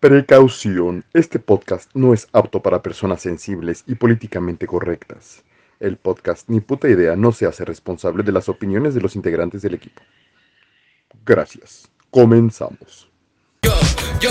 Precaución, este podcast no es apto para personas sensibles y políticamente correctas. El podcast Ni puta idea no se hace responsable de las opiniones de los integrantes del equipo. Gracias. Comenzamos. Yo,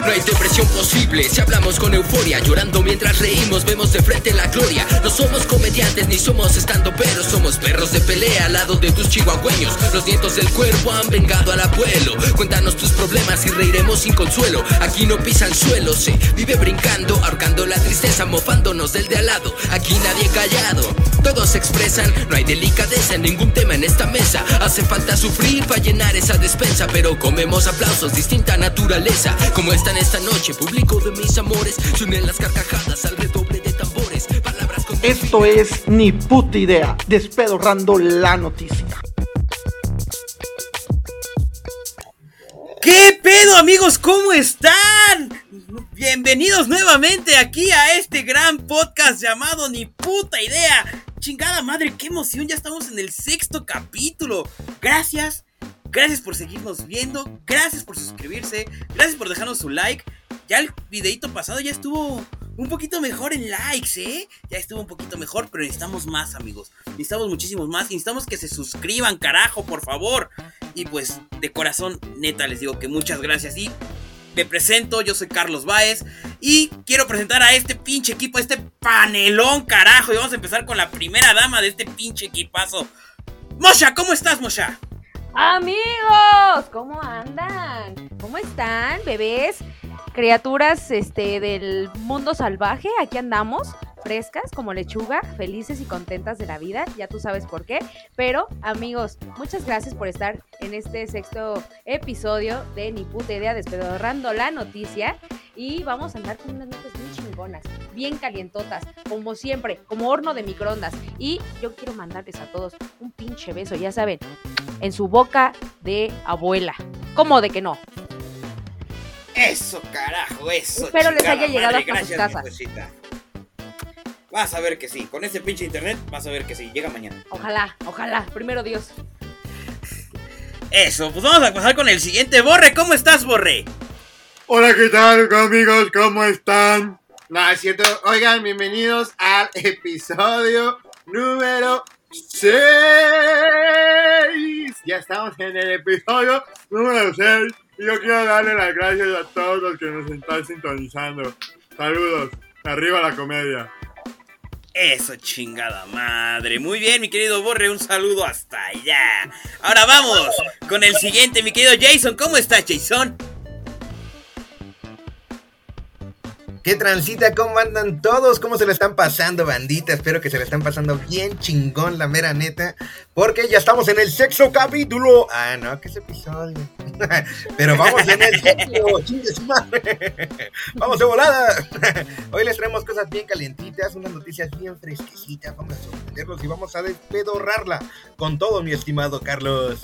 no hay depresión posible si hablamos con euforia, llorando mientras reímos, vemos de frente la gloria. No somos comediantes ni somos estando pero somos perros de pelea al lado de tus chihuahueños. Los nietos del cuervo han vengado al abuelo. Cuéntanos tus problemas y reiremos sin consuelo. Aquí no pisan suelo, se vive brincando, ahorcando la tristeza, mofándonos del de al lado. Aquí nadie callado, todos se expresan, no hay delicadeza en ningún tema en esta mesa. Hace falta sufrir para llenar esa despensa, pero comemos aplausos, distinta naturaleza. Como están esta noche, público de mis amores, se unen las carcajadas al redoble de tambores. Palabras con Esto es Ni puta idea, despedorrando la noticia. ¿Qué pedo amigos? ¿Cómo están? Bienvenidos nuevamente aquí a este gran podcast llamado Ni puta idea. Chingada madre, qué emoción, ya estamos en el sexto capítulo. Gracias, gracias por seguirnos viendo, gracias por suscribirse, gracias por dejarnos su like. Ya el videito pasado ya estuvo un poquito mejor en likes, ¿eh? Ya estuvo un poquito mejor, pero necesitamos más, amigos. Necesitamos muchísimos más. Necesitamos que se suscriban, carajo, por favor. Y pues, de corazón, neta, les digo que muchas gracias. Y me presento, yo soy Carlos Baez. Y quiero presentar a este pinche equipo, a este panelón, carajo. Y vamos a empezar con la primera dama de este pinche equipazo. Mosha, ¿cómo estás, Mosha? Amigos, ¿cómo andan? ¿Cómo están, bebés? Criaturas este del mundo salvaje, aquí andamos, frescas como lechuga, felices y contentas de la vida, ya tú sabes por qué. Pero, amigos, muchas gracias por estar en este sexto episodio de Ni puta idea despedorrando la noticia. Y vamos a andar con unas notas muy bien calientotas, como siempre, como horno de microondas. Y yo quiero mandarles a todos un pinche beso, ya saben, en su boca de abuela. ¿Cómo de que no? Eso, carajo, eso. Espero les haya llegado madre, hasta sus gracias, casas. Vas a ver que sí. Con este pinche internet vas a ver que sí. Llega mañana. Ojalá, ojalá, primero Dios. Eso, pues vamos a pasar con el siguiente. Borre, ¿cómo estás, Borre? Hola, ¿qué tal, amigos? ¿Cómo están? No, es cierto. Oigan, bienvenidos al episodio número 6. Ya estamos en el episodio número 6. Y yo quiero darle las gracias a todos los que nos están sintonizando. Saludos. Arriba la comedia. Eso, chingada madre. Muy bien, mi querido Borre, un saludo hasta allá. Ahora vamos con el siguiente, mi querido Jason. ¿Cómo estás, Jason? ¿Qué transita? ¿Cómo andan todos? ¿Cómo se le están pasando, bandita? Espero que se le están pasando bien chingón, la mera neta. Porque ya estamos en el sexto capítulo. Ah, no, que es episodio. Pero vamos en el sexto, chingue su madre. Vamos de volada. Hoy les traemos cosas bien calientitas, unas noticias bien fresquecitas. Vamos a sorprenderlos y vamos a despedorrarla con todo, mi estimado Carlos.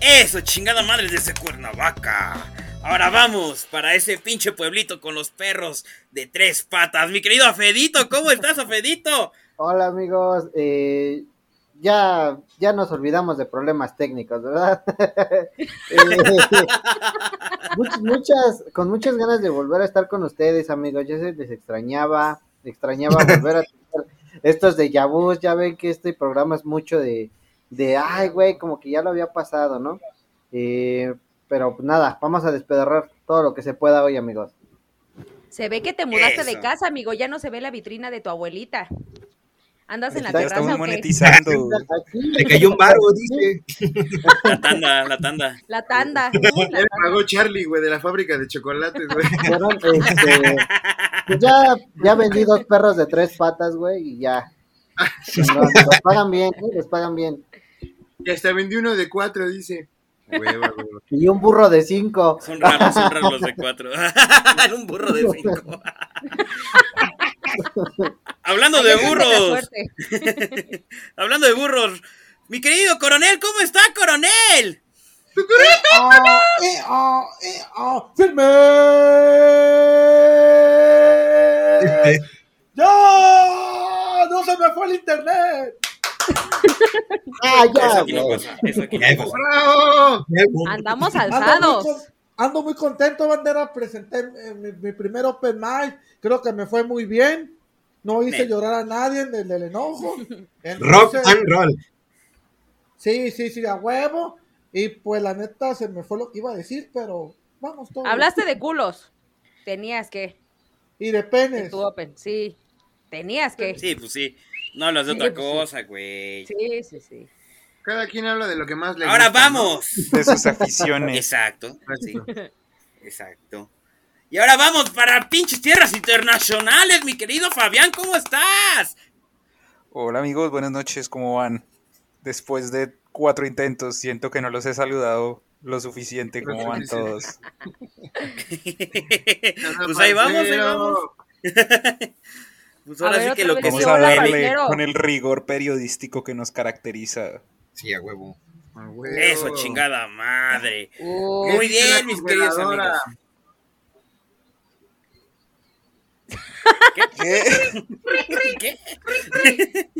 Eso, chingada madre desde Cuernavaca. Ahora vamos para ese pinche pueblito con los perros de tres patas. Mi querido Afedito, ¿cómo estás, Afedito? Hola amigos, eh, ya, ya nos olvidamos de problemas técnicos, ¿verdad? Eh, much- muchas, con muchas ganas de volver a estar con ustedes, amigos, ya se les extrañaba, extrañaba volver a tener estos de Yabús, ya ven que este programa es mucho de, de ay güey, como que ya lo había pasado, ¿no? Eh, pero pues, nada, vamos a despedorrar todo lo que se pueda hoy, amigos. Se ve que te mudaste de casa, amigo. Ya no se ve la vitrina de tu abuelita. ¿Andas en la terraza estamos monetizando. Le cayó un barro, dice. La tanda, la tanda. La tanda. ¿no? Ya La pagó Charlie, güey, de la fábrica de chocolates, güey. Fueron, este, pues ya, ya vendí dos perros de tres patas, güey, y ya. Los pagan bien, ¿eh? les pagan bien. Y hasta vendí uno de cuatro, dice. Hueva. Y un burro de cinco. Son raros, son raros los de cuatro. un burro de cinco. Hablando de burros. Hablando de burros. Mi querido coronel, ¿cómo está, coronel? ¡Ya! ¡No se me fue el internet! Ah, Eso ya, aquí no pasa. Eso aquí no Ya, pasa. ¡Bravo! Andamos Ando alzados. ando muy contento, bandera. Presenté eh, mi, mi primer Open Mic. Creo que me fue muy bien. No hice llorar a nadie del, del enojo. Rock and roll. Sí, sí, sí, a huevo. Y pues la neta se me fue lo que iba a decir, pero vamos todos. Hablaste de culos. Tenías que. Y de En penes. tu Open, sí. Tenías que. Sí, pues sí. No hablas de Sí, otra pues sí. cosa, güey. Sí, sí, sí. Cada quien habla de lo que más le Ahora gusta, ¿no? vamos. de sus aficiones. Exacto. Sí. Exacto. Y ahora vamos para pinches tierras internacionales, mi querido Fabián, ¿cómo estás? Hola amigos, buenas noches, ¿cómo van? Después de cuatro intentos, siento que no los he saludado lo suficiente, ¿cómo van todos? pues ahí vamos, ahí vamos. pues ahora ver, sí que lo que Vamos sí, a hola, darle con el rigor periodístico que nos caracteriza. Sí, a huevo. A huevo. Eso, chingada madre. Uy, Muy bien, mis queridos amigos. ¿Qué?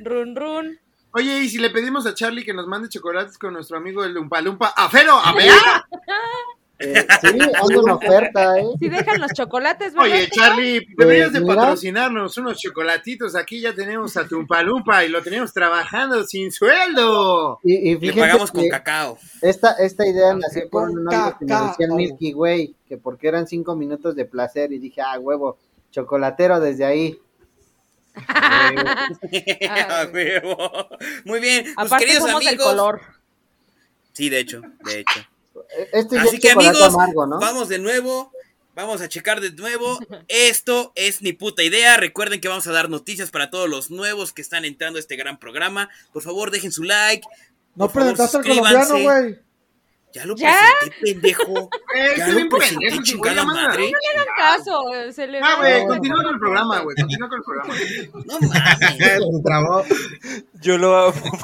run, run. Oye, ¿y si le pedimos a Charlie que nos mande chocolates con nuestro amigo el Lumpa Lumpa? ¡A Fero! ¡A ver! Eh, sí, ando en oferta, ¿eh? Si dejan los chocolates, ¿verdad? Oye, Charlie, deberías de mira. patrocinarnos unos chocolatitos. Aquí ya tenemos a Tumpa Lumpa y lo tenemos trabajando sin sueldo. Y, y Le pagamos con cacao. esta, esta idea nació por Con un amigo que me decía. Milky Way, que porque eran cinco minutos de placer, y dije, ah, huevo, chocolatero desde ahí. Huevo. Muy bien, pues Aparte queridos somos amigos. color. Sí, de hecho, de hecho. Este Así que amigos, amargo, ¿no? vamos de nuevo. Vamos a checar de nuevo. Esto es ni puta idea. Recuerden que vamos a dar noticias para todos los nuevos que están entrando a este gran programa. Por favor, dejen su like. No Por favor, presentaste al colombiano, güey. Ya lo ¿Ya? presenté, pendejo. Eh, Ya lo presenté, pendejo, chingada madre. madre. Caso, se le Ah, güey, continúa con el programa, güey. Continúa con el programa. No mames. Se trabó. Yo lo amo.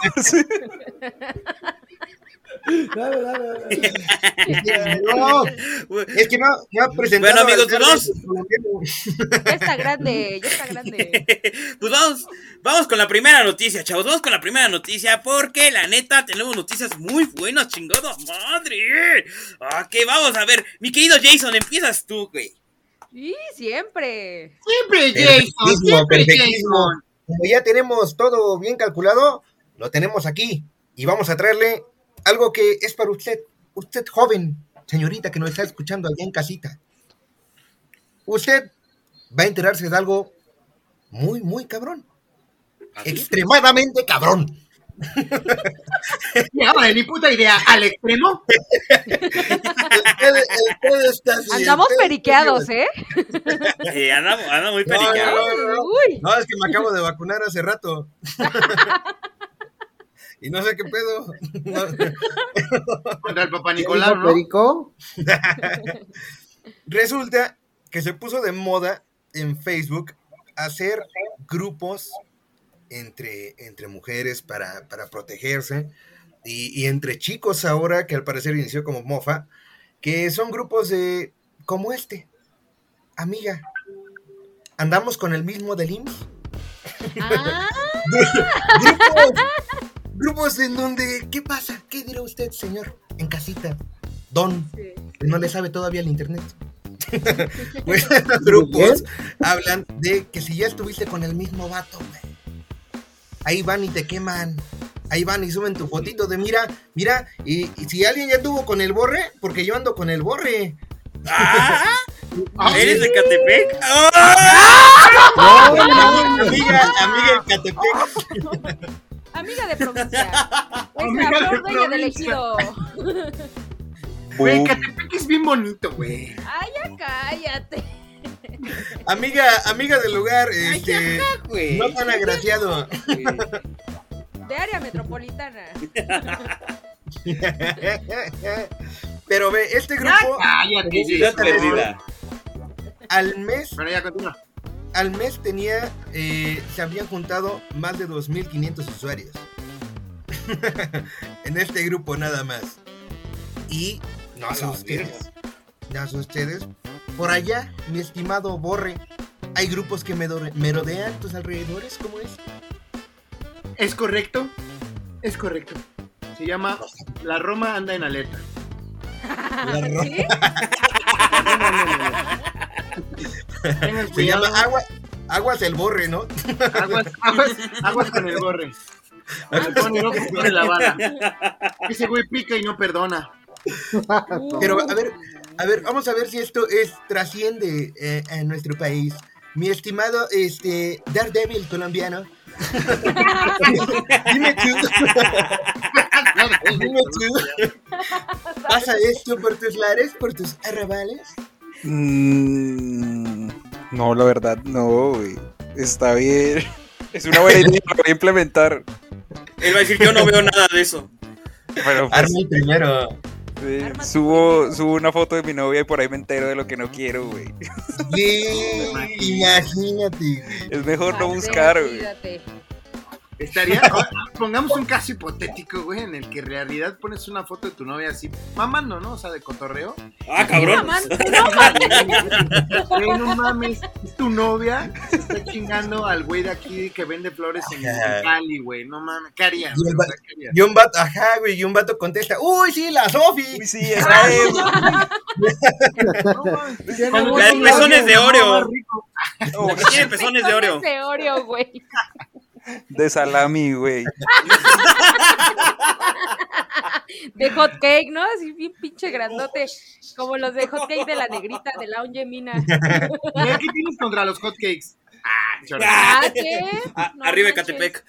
Dale, dale, dale. No, es que no, no ha presentado. Bueno, amigos, al vamos. Ya está grande, ya está grande. Pues vamos, vamos con la primera noticia, chavos. Vamos con la primera noticia porque la neta tenemos noticias muy buenas, chingada madre. Ok, vamos a ver. Mi querido Jason, empiezas tú, güey. Y siempre. Siempre Jason, Perfectísimo, siempre. Jason. Como ya tenemos todo bien calculado, lo tenemos aquí. Y vamos a traerle algo que es para usted, usted joven, señorita que nos está escuchando allá en casita. Usted va a enterarse de algo muy, muy cabrón. Extremadamente cabrón. Y ahora, ni puta idea. ¿Al extremo? Andamos periqueados. ¿eh? Eh, anda, anda muy No, no, periqueado. no, no. Uy. No, es que me acabo de vacunar hace rato. y no sé qué pedo. No. Contra el papá ¿Qué Nicolau, dijo ¿no? Perico? Resulta que se puso de moda en Facebook hacer grupos entre, entre mujeres para, para protegerse y, y entre chicos ahora, que al parecer inició como mofa, que son grupos de como este. Amiga, andamos con el mismo del IMSS. Ah, grupos, grupos en donde, ¿qué pasa? ¿Qué dirá usted, señor? En casita. Don, sí. que no le sabe todavía el internet. pues estos grupos hablan de que si ya estuviste con el mismo vato, güey. Ahí van y te queman. Ahí van y suben tu fotito de mira, mira, y, y si alguien ya estuvo con el borre, porque yo ando con el borre. Ah, Ah, ¿Eres de Catepec? No, ¡Ah! no, amiga, amiga en Catepec. Amiga de provincia. Amiga Nuestra de flor dueña del provincia. ejido. Güey. Catepec es bien bonito, güey. Ay, ya cállate. Amiga, amiga del lugar, Ay, este, ajá, güey. no tan agraciado. De área metropolitana. Pero ve, este grupo Cállate, Ciudad Jason. perdida. al mes, Bueno, ya continúa. Al mes tenía, eh, se habían juntado más de 2.500 usuarios. en este grupo nada más. Y no sé ustedes, no sé ustedes, por allá, mi estimado Borre, hay grupos que me merodean tus alrededores, ¿cómo es? ¿Es correcto? Es correcto. Se llama La Roma anda en alerta. ¿Sí? Tengan Se llama agua, aguas el borre, ¿no? Aguas, aguas, aguas con el gorre. Se pone la bala. Ese güey pica y no perdona. Pero a ver, a ver, vamos a ver si esto es trasciende eh, en nuestro país. Mi estimado este Daredevil colombiano. Dime tú. Dime tú. ¿Pasa esto por tus lares, por tus arrabales? Mm, no, la verdad, no, güey. Está bien. Es una buena idea, lo voy a implementar. Él va a decir, yo no veo nada de eso. Pero pues, Arma el primero. sí, subo, subo una foto de mi novia y por ahí me entero de lo que no quiero, güey. Sí, imagínate. güey. Es mejor no buscar, güey. Estaría. Pongamos un caso hipotético, güey, en el que en realidad pones una foto de tu novia así, mamando, ¿no? O sea, de cotorreo. Ah, cabrón. No mames. Güey, no mames, es tu novia, se está chingando al güey de aquí que vende flores en Cali, güey. No mames, ¿qué harían? Y un vato, ajá, güey, y un vato contesta, uy, sí, la Sofi. Uy, sí, esa es. No mames. Tiene Cuando un Las güey, pezones de Oreo. Tiene pezones de Oreo. De Oreo, güey. De salami, güey. De hot cake, ¿no? Así bien pinche grandote. Como los de hot cake de la negrita de la Mina. Mira, ¿Qué tienes contra los hotcakes? Ah, chorro. ¿Ah, qué? Ah, No arriba. Catepec.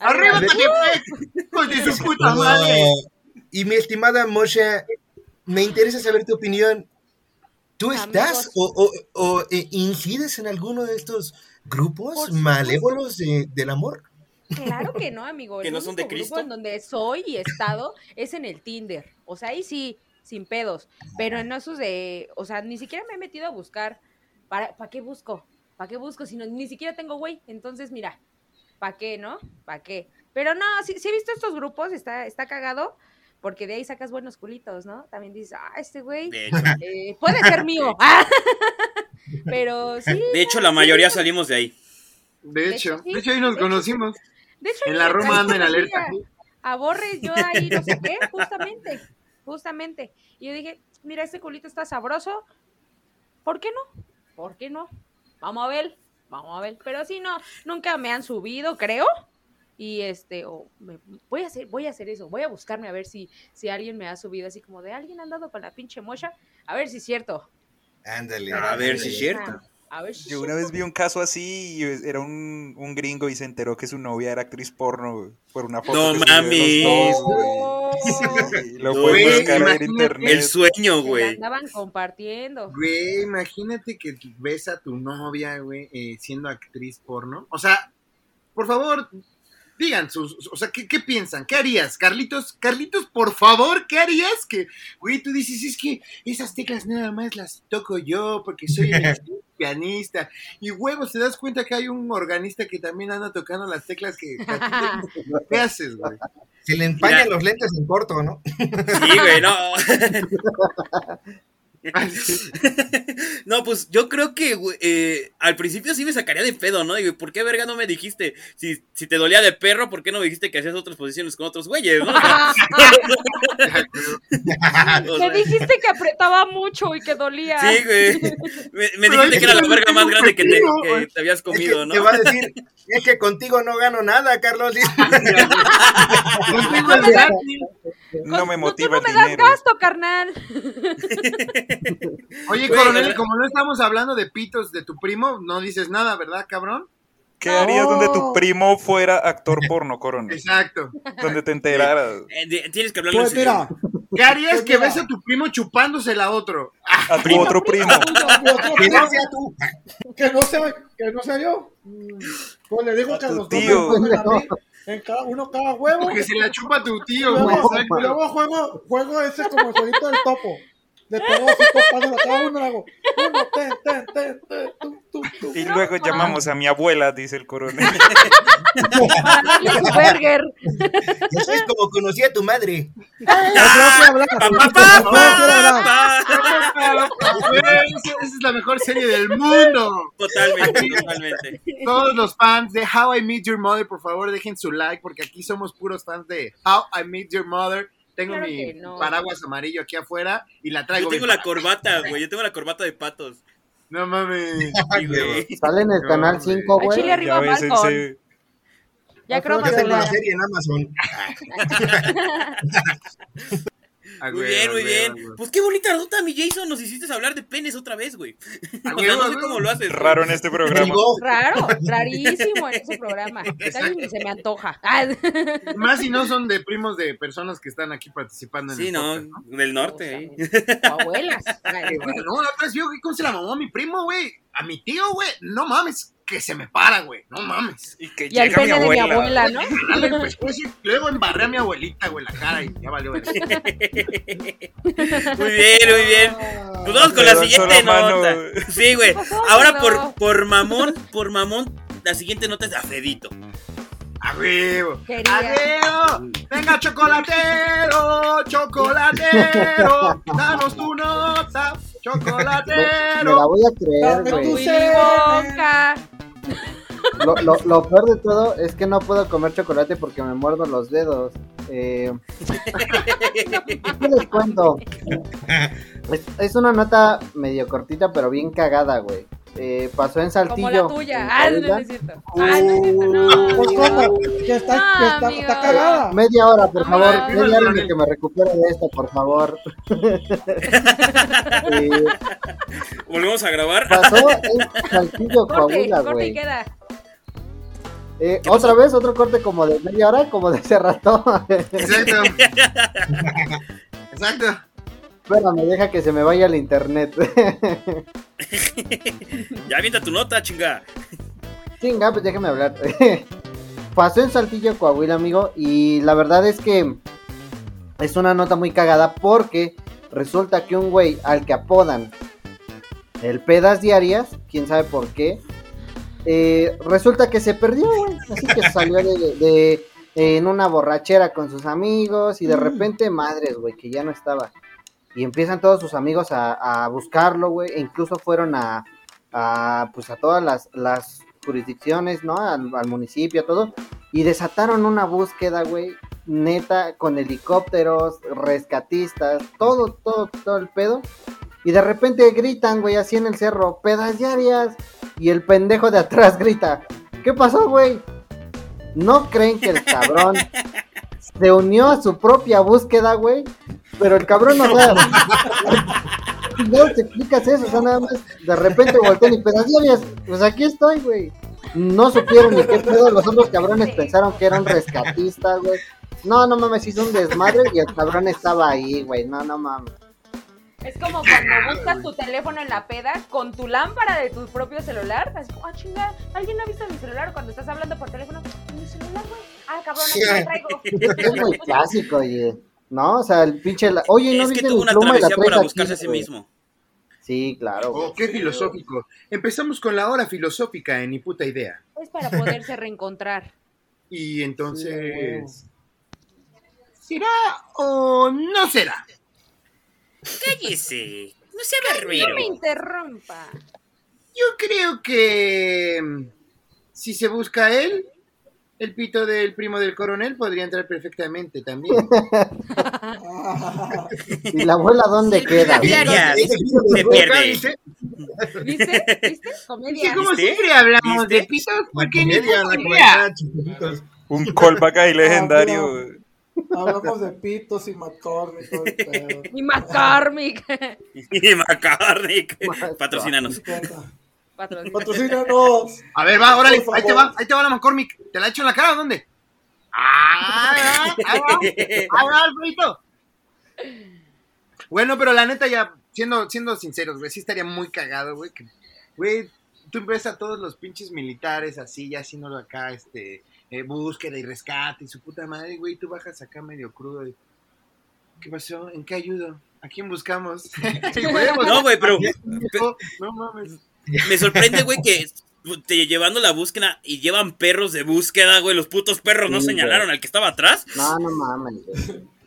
¡Arriba, Catepec! ¡Hijos de su puta madre! Y mi estimada Mosha, me interesa saber tu opinión. ¿Tú Amigos. estás o, o- o, eh, incides en alguno de estos grupos malévolos de- del amor? Claro que no, amigo. ¿Que no son de único grupo Cristo? en donde soy y he estado es en el Tinder. O sea, ahí sí, sin pedos. Pero en esos de. O sea, ni siquiera me he metido a buscar. ¿Para, ¿para qué busco? ¿Para qué busco? Si no, ni siquiera tengo güey. Entonces, mira, ¿para qué, no? ¿Para qué? Pero no, sí, sí he visto estos grupos, está, está cagado. Porque de ahí sacas buenos culitos, ¿no? También dices, ah, este güey eh, puede ser mío. Ah. Pero sí. de hecho, la mayoría salimos de ahí. De hecho, sí. de hecho ahí nos De conocimos. De hecho, En la Roma anda en alerta. A, yo ahí no sé qué, justamente, justamente. Y yo dije, mira, este culito está sabroso, ¿por qué no? ¿Por qué no? Vamos a ver, vamos a ver. Pero sí, no, nunca me han subido, creo. Y este, o me- voy a hacer, voy a hacer eso, voy a buscarme a ver si, si alguien me ha subido así como de alguien ha andado con la pinche mocha, a ver si es cierto. Ándale. A ver si es cierto. A ver si Yo una vez vi un caso así y era un, un gringo y se enteró que su novia era actriz porno por una foto. No mames. Oh, Sí, lo No, fue a güey, buscar en internet. El sueño, güey. andaban compartiendo. Güey, imagínate que ves a tu novia, güey, eh, siendo actriz porno. O sea, por favor, digan sus, o sea, ¿qué, qué piensan? ¿Qué harías? Carlitos, Carlitos, por favor, ¿qué harías? Que, güey, tú dices, es que esas teclas nada más las toco yo porque soy el pianista. Y huevos, te das cuenta que hay un organista que también anda tocando las teclas que... que a ti te- ¿Qué haces, güey? Se le empañan los lentes en corto, ¿no? Sí, güey, no. No, pues yo creo que eh, al principio sí me sacaría de pedo, ¿no? Digo, ¿por qué verga no me dijiste? Si, si te dolía de perro, ¿por qué no me dijiste que hacías otras posiciones con otros güeyes, no? O Me sea, dijiste que apretaba mucho y que dolía. sí, güey. Me, dijiste que era la no verga más grande que te, que te habías Es que comido, ¿no? Te va a decir, es que contigo no gano nada, Carlos. No me motiva tú no el me das dinero. gasto, carnal. Oye, Güey, coronel, como no estamos hablando de pitos de tu primo, no dices nada, ¿verdad, cabrón? ¿Qué harías donde tu primo fuera actor porno, coronel? Exacto. Donde te enteraras. Eh, tienes que hablarle Pues mira, ¿Qué harías Pues que mira. ves a tu primo chupándosela a otro? A tu primo. otro primo. Que primo, no sea tú. que no sea, que no sea yo. Pues le digo A que tu los dos tío. a mí, en cada, uno cada huevo. Porque se la chupa a tu tío, güey. luego juego, juego ese como el jueguito del topo. Le pego así topando a cada uno, hago uno, ten, ten, ten, ten, tú, tú, tú. Y luego llamamos a mi abuela, dice el coronel. Burger. Eso es como conocí a tu madre. Güey, esa, es la mejor serie del mundo. Totalmente, totalmente. Todos los fans de How I Met Your Mother, por favor, dejen su like, porque aquí somos puros fans de How I Met Your Mother. Tengo Claro mi no. paraguas amarillo aquí afuera y la traigo Yo tengo la corbata, güey. Yo tengo la corbata de patos. No mames. Sale en el No, canal güey. 5, A güey. Chile arriba, Ya ves, Malcolm. ese- Ya creo Yo Yo que la... serie en Amazon. A Muy bien, muy bien. Pues qué bonita nota, mi Jason. Nos hiciste hablar de penes otra vez, güey. O sea, no sé cómo lo haces. Raro en este programa. Digo, Raro, rarísimo en ese programa. Casi ni se me antoja. Ah, Más si no son de primos de personas que están aquí participando en Sí, el no, podcast, del norte. ¿eh? o abuelas. Ay, No, la otra vez yo, güey, ¿cómo se la mamó a mi primo, güey? A mi tío, güey. No mames, que se me para, güey. No mames. Y que Y al llega mi pene de mi abuela. abuela, ¿no? Dale, pues, pues, sí, luego embarré a mi abuelita, güey, la cara y ya valió. Muy bien, muy bien. Pues vamos con la siguiente nota. Sí, güey. ¿Qué pasó, Ahora por, por mamón, por mamón, la siguiente nota es. ¡A! Quería. ¡A huevo! ¡Venga, chocolatero! ¡Chocolatero! ¡Danos tu nota! Me, me la ¡Chocolatero! voy a creer, Dame tu güey. Lo, lo, lo peor de todo es que no puedo comer chocolate porque me muerdo los dedos. Eh, ¿Qué les cuento? Es, es una nota medio cortita, pero bien cagada, güey. Eh, pasó en Saltillo. Como la tuya. en Ah, no, no es cierto. Ah, no es cierto. No, Pues amigo. cómo, está, está, amigo. está cagada. Media hora, por Amigo. favor. Media hora que me recupere de esto, por favor. Eh, Volvemos a grabar. pasó en Saltillo, Coahuila, güey. Eh, Otra vez, otro corte como de media hora, como de hace rato. Exacto. Exacto. Espérame, deja que se me vaya el internet. Ya avienta tu nota, chinga. Chinga, pues déjame hablar. Pasó en Saltillo, Coahuila, amigo, y la verdad es que es una nota muy cagada porque resulta que un güey al que apodan el pedas diarias, quién sabe por qué, eh, resulta que se perdió, güey. Así que salió de, de- de- en una borrachera con sus amigos y de repente, madres, güey, que ya no estaba. Y empiezan todos sus amigos a, a buscarlo, güey, e incluso fueron a, a, pues a todas las, las jurisdicciones, ¿no? Al, al municipio, a todo, y desataron una búsqueda, güey, neta, con helicópteros, rescatistas, todo, todo, todo el pedo. Y de repente gritan, güey, así en el cerro, pedas diarias. Y el pendejo de atrás grita, ¿qué pasó, güey? ¿No creen que el cabrón se unió a su propia búsqueda, güey? Pero el cabrón no sabe. No te explicas eso, o sea, nada más de repente voltean y diarias. Pues aquí estoy, güey. No supieron ni qué pedo. Los otros cabrones pensaron que eran rescatistas, güey. No, no mames, hizo un desmadre y el cabrón estaba ahí, güey. No, no mames. Es como cuando buscas tu teléfono en la peda con tu lámpara de tu propio celular. Así como, ah, chinga, ¿alguien ha visto mi celular cuando estás hablando por teléfono? Mi celular, güey. Ah, cabrón, aquí lo traigo. Es muy clásico, oye. ¿No? O sea, el pinche. la- Oye, ¿no Es que viste tuvo una pluma la travesía para aquí, buscarse a sí mismo. Sí, claro. Oh, qué filosófico. Empezamos con la hora filosófica en Ni puta idea. Es para poderse reencontrar. Y entonces. ¿Será o no será? Cállese. No sea No barbero. me interrumpa. Yo creo que. mm, Si se busca a él, el pito del primo del coronel podría entrar perfectamente también. ¿Y la abuela dónde queda? güey? Diarias. Ese pito Se pierde. ¿viste? ¿Viste? ¿Viste? Sí, Comedia. como ¿Viste? siempre hablamos ¿Viste? de pitos, La porque ni chiquititos. Un callback ahí legendario. Hablamos de pitos y McCormick. Y McCormick. Y McCormick. Patrocínanos. Patrocínanos. A ver, va, órale, ahí te va, ahí te va la McCormick. ¿Te la he hecho en la cara o dónde? ¡Ah! ahí va, ahí va, Alfredito. Bueno, pero la neta, ya, siendo, siendo sinceros, güey, sí estaría muy cagado, güey. que- Güey, tú ves a todos los pinches militares así, ya haciéndolo acá, este, eh, búsqueda y rescate y su puta madre, güey, tú bajas acá medio crudo. y, ¿Qué pasó? ¿En qué ayudo? ¿A quién buscamos? No, güey, pero- No mames. Me sorprende, güey, que te llevando la búsqueda y llevan perros de búsqueda, güey. Los putos perros no señalaron al que estaba atrás. No, no mames, güey.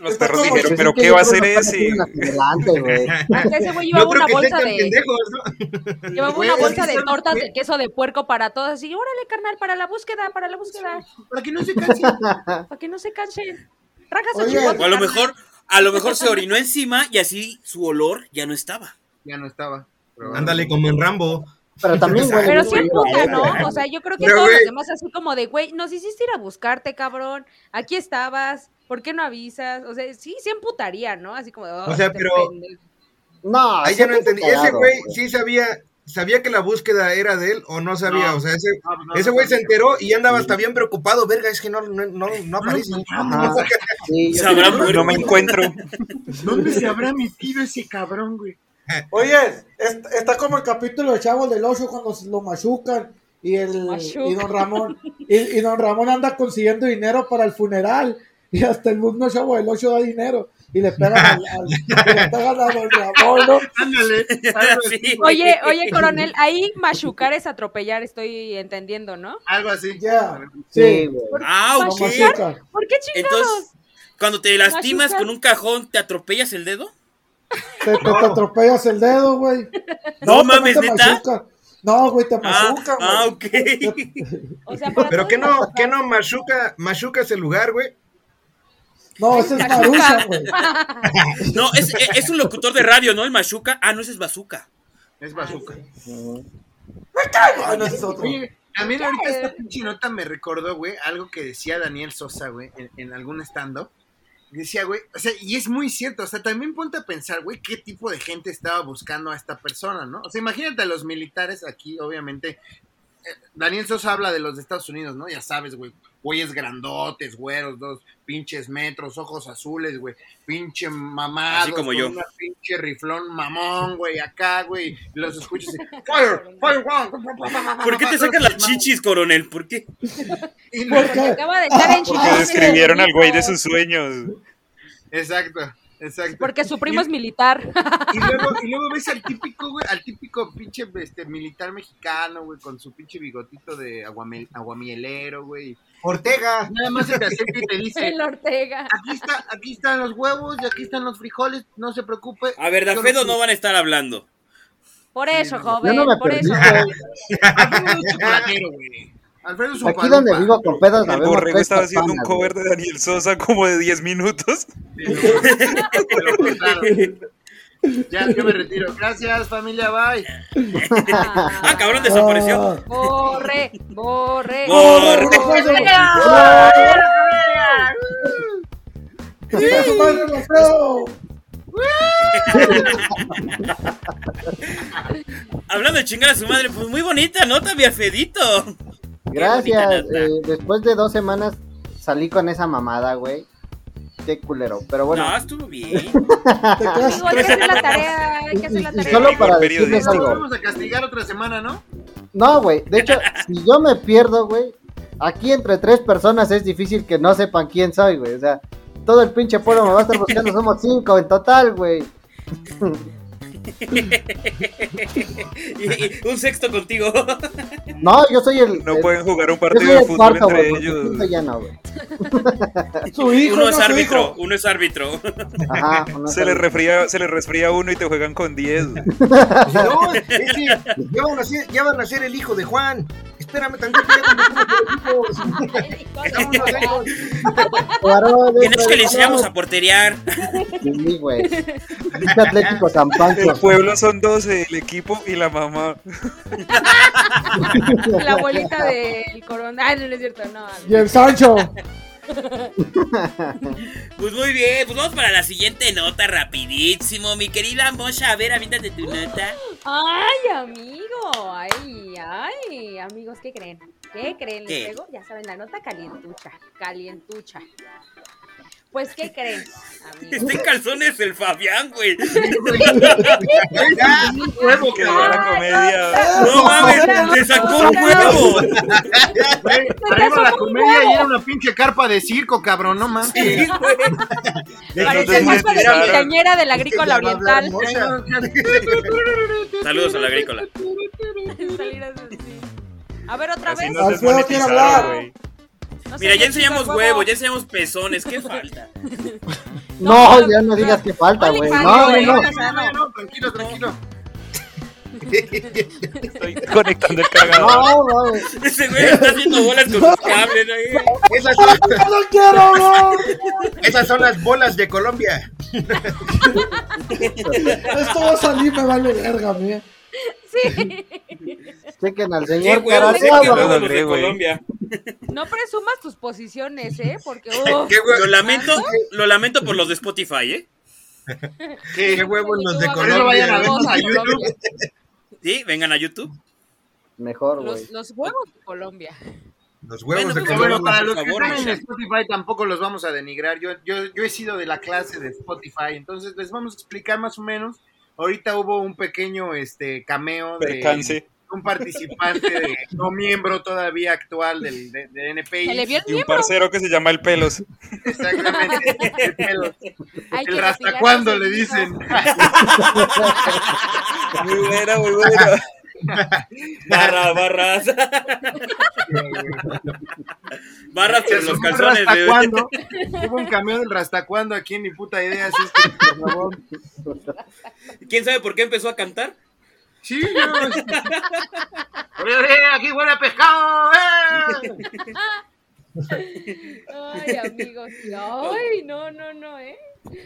Los Está perros dijeron, pero ¿qué va a hacer ese? güey. Ese güey llevaba una bolsa de. pendejos, ¿no? Llevaba una bolsa de ¿sabes tortas de queso de puerco para todos. Así, órale, carnal, para la búsqueda, para la búsqueda. Para que no se cansen. Para que no se cansen. Rajas o a lo mejor, a lo mejor se orinó encima y así su olor ya no estaba. Ya no estaba. Ándale, como en Rambo. Pero también huele Pero sí güey. ¿no? O sea, yo creo que Pero, todos güey. los demás así como de, güey, nos hiciste ir a buscarte, cabrón. Aquí estabas. ¿Por qué no avisas? O sea, sí, sí emputaría, ¿no? Así como de, O "Oh, sea, pero- pendejo". No, Ahí ya no entendí. Ese güey sí sabía, sabía que la búsqueda era de él o no sabía. No. o sea, ese, No, no, ese no güey se enteró y andaba hasta bien preocupado. Verga, es que no, no, no, no aparece. Sí, Se sí-. No me encuentro. ¿Dónde se habrá metido ese cabrón, güey? Oye, est- está como el capítulo de Chavo del Ocho cuando se lo machucan y el Machuca. y don Ramón y, y don Ramón anda consiguiendo dinero para el funeral y hasta el mismo Chavo del Ocho da dinero y le pegan al, al- y le pegan a don Ramón, ¿no? Ándale. Sí. Oye, oye, coronel, ahí machucar es atropellar, estoy entendiendo, ¿no? Algo así. Ya, Sí, sí, güey. Ah, lo ok. machucan. ¿Por qué chingados? Entonces, cuando te lastimas Machucar. con un cajón, ¿te atropellas el dedo? Te, te, te atropellas el dedo, güey. No también mames, te ¿neta? No, güey, te Ah, machucan, güey. ah, ok. O sea, para Pero el no, que no machuca, machuca ese lugar, güey. No, ese es Marucha, güey. No, es, es un locutor de radio, ¿no? El Machuca. Ah, no, ese es Bazooka. Es bazooka. Ah, no, ese es otro. Oye, también ahorita esta pinche nota me recordó, güey, algo que decía Daniel Sosa, güey, en, en algún stand-up. Decía, güey, o sea, y es muy cierto, o sea, también ponte a pensar, güey, qué tipo de gente estaba buscando a esta persona, ¿no? O sea, imagínate a los militares aquí, obviamente. eh, Daniel Sosa habla de los de Estados Unidos, ¿no? Ya sabes, güey, güeyes grandotes, güeros, dos pinches metros, ojos azules, güey, pinche mamados, Así como yo. una pinche riflón mamón, güey, acá, güey, los escuchas y, fire, fire, ¿Por qué te sacan las chichis, coronel? ¿Por qué? Y ¿Por luego- qué? Acaba de estar en Porque describieron al güey de sus sueños. Exacto, exacto. Porque su primo es militar. Y luego, y luego ves al típico, güey, al típico pinche este, militar mexicano, güey, con su pinche bigotito de aguamel- aguamielero, güey. Ortega. Nada más se te acerca y te dice, El Ortega. aquí está, aquí están los huevos y aquí están los frijoles, no se preocupe. A ver, Dafedo no van a estar hablando. Por eso, joven, no por perdí, eso. es chocolatero, güey. Alfredo es un Aquí donde vivo con pedos, El borrego estaba haciendo un cover de Daniel Sosa como de 10 minutos. Sí, lo-. Ya, yo me retiro. Gracias, familia, bye. Ah, cabrón, desapareció. Ah, Borre, borre. Borre. Hablando de chingar a su madre, pues muy bonita nota, mi Fedito. Gracias. Eh, después de dos semanas salí con esa mamada, güey. Qué culero. Pero bueno, No, estuvo bien. Hay que hacer la tarea, hay que hacer la y, y tarea. solo para decirles algo. Vamos a castigar otra semana, ¿no? No, güey. De hecho, si yo me pierdo, güey, aquí entre tres personas es difícil que no sepan quién soy, güey. O sea, todo el pinche pueblo me va a estar buscando. Somos cinco en total, güey. Y- y un sexto contigo. No, yo soy el. No el- pueden jugar un partido de fútbol cuarto, entre ellos. quinto ya no, güey. Su hijo, Uno no es su árbitro, hijo. uno es árbitro. Ajá. uno Se es les el- resfría, se les resfría uno y te juegan con 10. No, es que ya van, a ser, ya van a ser el hijo de Juan. Espérame tantito. Jugaron Que le enseñamos a porterear. Sí, güey. Pinche Atlético San Pancho. El pueblo son 12, el equipo y la mamá. La abuelita del no, no es cierto, no. Y el Sancho. Pues muy bien, pues vamos para la siguiente nota rapidísimo. Mi querida Mosha, a ver, aviéntate tu nota. Ay, amigo. Ay, ay. Amigos, ¿qué creen? ¿Qué creen? Les ¿Qué? traigo, ya saben, la nota calientucha. Calientucha. Pues, ¿qué creen? Está en calzones el Fabián, güey. huevo, Que la comedia. No mames, le sacó un huevo. Arriba la comedia y era una pinche carpa de circo, cabrón, no mames. Sí, güey. Parece la deslizaron. quinceañera de la agrícola oriental. Saludos a la agrícola. A ver, otra vez. desmonetizaron, hablar. No Mira, ya enseñamos huevos, ya enseñamos pezones. ¿Qué falta? No, ya no digas que falta, güey. No, no, no. no. No, tranquilo, tranquilo. Estoy conectando el cargador. No, mames. Ese güey está haciendo bolas con sus cables ahí. Esas son, ¡No lo quiero, no! esas son las bolas de Colombia. Esto va a salir, me vale verga, mía. Sí. Chequen al señor. Lo huevos logré, de güey. Colombia. No presumas tus posiciones, ¿eh? Porque. uf, ¿Qué, hue- Lo lamento, lo lamento por los de Spotify, ¿eh? qué huevos los de eso vayan a Colombia? a YouTube. Colombia. Sí, vengan a YouTube. Mejor, güey. Los, los huevos de Colombia. Los huevos Bueno, de pues, Pero bueno, Colombia. para los que están en. Spotify tampoco los vamos a denigrar. Yo, yo, yo he sido de la clase de Spotify, entonces les vamos a explicar más o menos. Ahorita hubo un pequeño este cameo de. Un participante de, no miembro todavía actual del, de, de NPI. Se le vio el Y un parcero que se llama El Pelos. Exactamente. El, pelo. Hay que El hasta retirar cuándo ese le dicen. Muy buena, muy buena. Barra, barras. Barras por los calzones ¿Hasta de. Hubo un cameo del Rasta cuándo aquí en Ni Puta Idea, así es que, por favor. ¿Quién sabe por qué empezó a cantar? Sí, yo. ¡Ore, ore! ¡Aquí huele a pescado! ¡eh! Ay, amigos. Ay, no, no, no, ¿eh?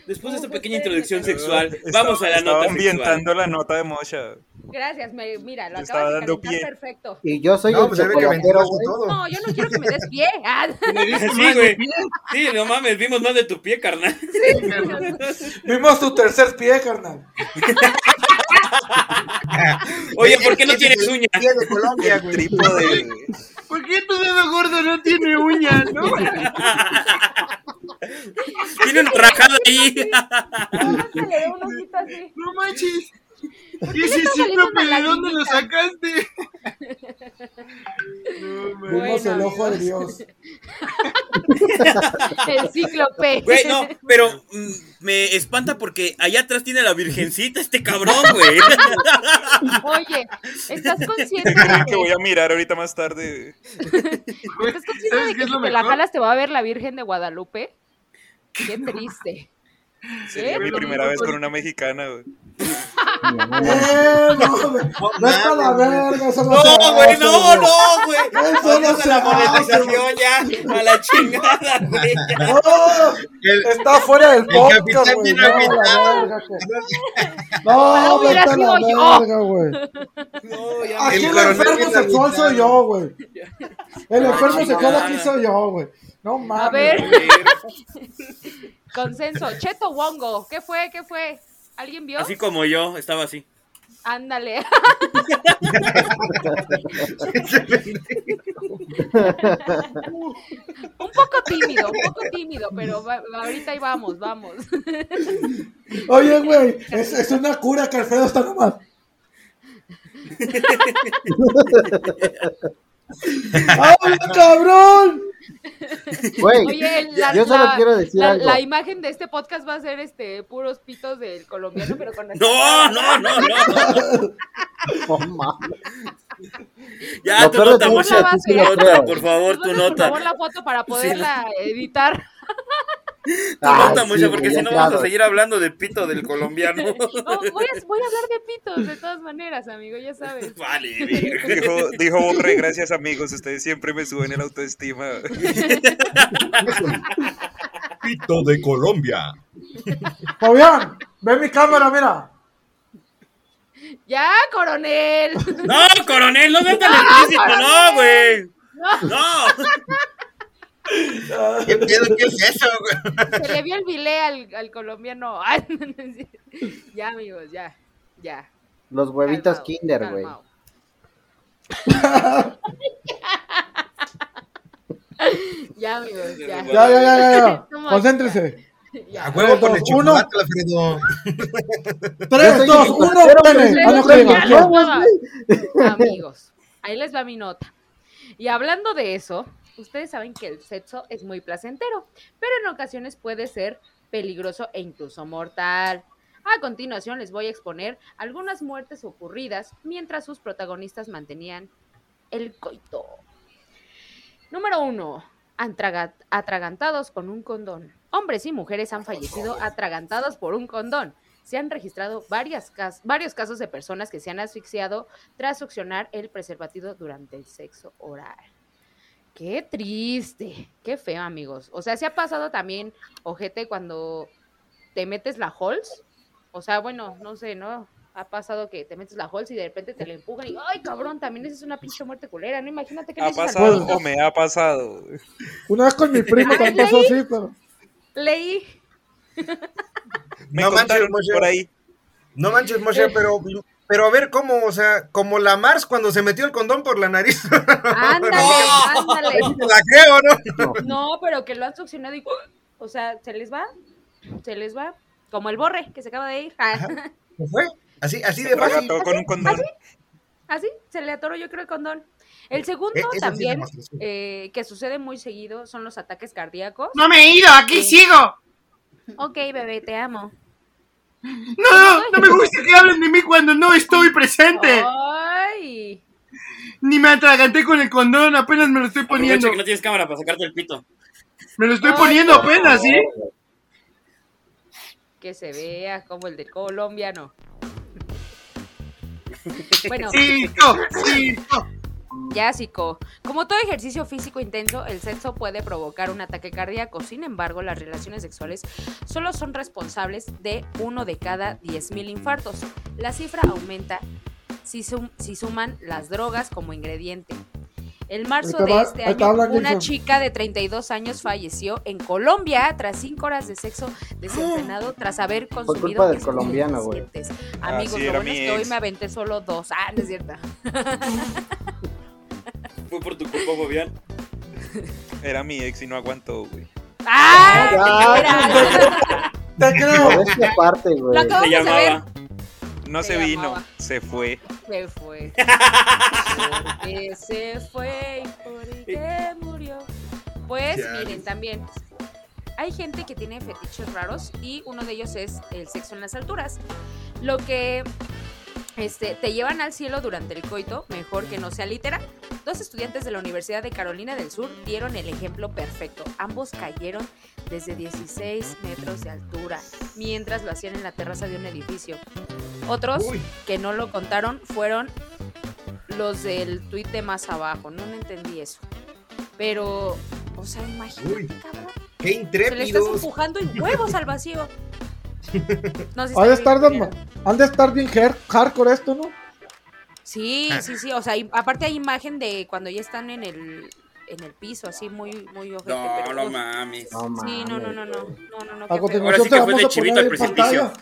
Después de esta pequeña introducción sexual, vamos a la nota ambientando la nota de Mocha. Gracias, me, mira, lo acabas de dando pie. perfecto. Y yo soy No, el pues chocolatero. No, yo no quiero que me des pie. Ah, Sí, más de güey. pie. Sí, no mames, vimos más de tu pie, carnal. Vimos tu tercer pie, carnal. Oye, ¿por qué no tienes uñas? de Colombia. ¿Por qué tu dedo gordo no tiene uñas, no? Tiene una rajada ahí. No manches. ¿Y está ese una de dónde lo sacaste? No, man. Vimos Bueno, el ojo de. Dios. El cíclope. Güey, no, pero mm, me espanta porque allá atrás tiene la virgencita este cabrón, güey. Oye, ¿estás consciente de que voy a mirar ahorita más tarde. ¿estás consciente ¿Sabes de qué que es si te la jalas te va a ver la Virgen de Guadalupe? Qué triste. Sería mi primera vez con una mexicana, güey. Eh, no, ve- vete a la verga, eso no, No, güey, no, no, güey. Eso no se la monetización ya. A la chingada, güey. No, está fuera del podcast, güey. No, No, a la verga, güey. No, ya. Aquí El enfermo sexual soy yo, güey. El enfermo sexual aquí soy yo, güey. No mames. A ver, güey. consenso. Cheto Wongo, ¿qué fue? ¿Qué fue? ¿Alguien vio? Así como yo, estaba así. Ándale. un poco tímido, un poco tímido, pero va- ahorita ahí vamos, vamos. Oye, güey, es, es una cura que Alfredo está nomás. ¡Habla, cabrón! Güey, Oye, la, yo solo la- quiero decir la- algo. la imagen de este podcast va a ser este puros pitos del colombiano, pero con No, no, no, no. No mames. Ya, tu nota, mucha. sí por favor, tu Por nota. favor, la foto para poderla editar. Nota, sí, mucha, porque si no vamos a seguir hablando de pito del colombiano. No, voy, a, voy a hablar de pitos de todas maneras, amigo, ya sabes. Vale. Dijo, dijo Borre, gracias amigos, ustedes siempre me suben el autoestima. Pito de Colombia. Fabián, ve mi cámara, mira. Ya, coronel. No, coronel, no seas tan explícito, no, güey. No. ¿Qué pedo? ¿Qué es eso, güey? Se le vio el bilé al, al colombiano. Ya, amigos, ya, ya. Los huevitos Calmao, Kinder, güey. ya, amigos, ya. Ya, ya, ya, ya, Concéntrese. Ya. A huevo con el uno. chocolate, Alfredo. Tres, dos, uno. Ah. Amigos, ahí les va mi nota. Y hablando de eso, ustedes saben que el sexo es muy placentero, pero en ocasiones puede ser peligroso e incluso mortal. A continuación les voy a exponer algunas muertes ocurridas mientras sus protagonistas mantenían el coito. Número uno, antraga- atragantados con un condón. Hombres y mujeres han fallecido atragantados por un condón. se han registrado varios casos de personas que se han asfixiado tras succionar el preservativo durante el sexo oral. Qué triste, qué feo, amigos. O sea, se ha pasado también, ojete, cuando te metes la Halls. O sea, bueno, no sé, ¿no? Ha pasado que te metes la Halls y de repente te la empujan y, ay, cabrón, también esa es una pinche muerte culera, ¿no? Imagínate que Ha pasado o me ha pasado. Una vez con mi primo también pasó así, pero. Leí. Me No manches, contaron Moshe. por ahí. No manches, Moshe, pero, pero a ver cómo, o sea, como la Mars cuando se metió el condón por la nariz. Ándale, ándale. la creo, ¿no? No, pero que lo han succionado y, o sea, se les va, se les va. Como el borre que se acaba de ir. ¿Se fue? Así, así Se de fácil. con un condón. Así, se le atoró yo creo el condón. El segundo Eh, esa sí también, eh, que sucede muy seguido, son los ataques cardíacos. No me he ido, aquí sigo. Ok, bebé, te amo. No, no me gusta que hablen de mí cuando no estoy presente. Ay, Ni me atraganté con el condón, apenas me lo estoy poniendo. Aprovecha que no tienes cámara para sacarte el pito. Me lo estoy Ay, poniendo no. apenas, ¿sí? que se vea como el del colombiano. Bueno, Sí, no, sí, no. Ya, psico. Como todo ejercicio físico intenso, el sexo puede provocar un ataque cardíaco. Sin embargo, las relaciones sexuales solo son responsables de uno de cada 10.000 infartos. La cifra aumenta si, sum- si suman las drogas como ingrediente. El marzo de este año, una chica de 32 años falleció en Colombia tras 5 horas de sexo desenfrenado tras haber consumido culpa del colombiano, güey. Amigos, sí, lo bueno es que hoy me aventé solo dos. Ah, no es cierto. Fue por tu culpa, Fabián. Era mi ex y no aguantó, güey. ¡Ah! Te creo. Aparte, güey. Lo Se llamaba. No Se se vino, se fue. Se fue. Porque se fue y porque murió. Pues Chales. miren, también hay gente que tiene fetiches raros y uno de ellos es el sexo en las alturas. Lo que este, te llevan al cielo durante el coito, mejor que no sea literal. Dos estudiantes de la Universidad de Carolina del Sur dieron el ejemplo perfecto. Ambos cayeron desde 16 metros de altura, mientras lo hacían en la terraza de un edificio. Otros Uy. que no lo contaron fueron los del tuit de más abajo. No, no entendí eso. Pero, o sea, imagínate, Uy. cabrón. Qué Se le estás intrépidos. empujando en huevos al vacío. No, sí Ha de han de estar bien hard- hardcore esto, ¿no? Sí, sí, sí. O sea, y aparte hay imagen de cuando ya están en el, en el piso, así muy, muy ojete. No, pero, no mames. No Sí, no, no, mames. no, no, no, no, Ahora sí que fue de chivito al precipicio.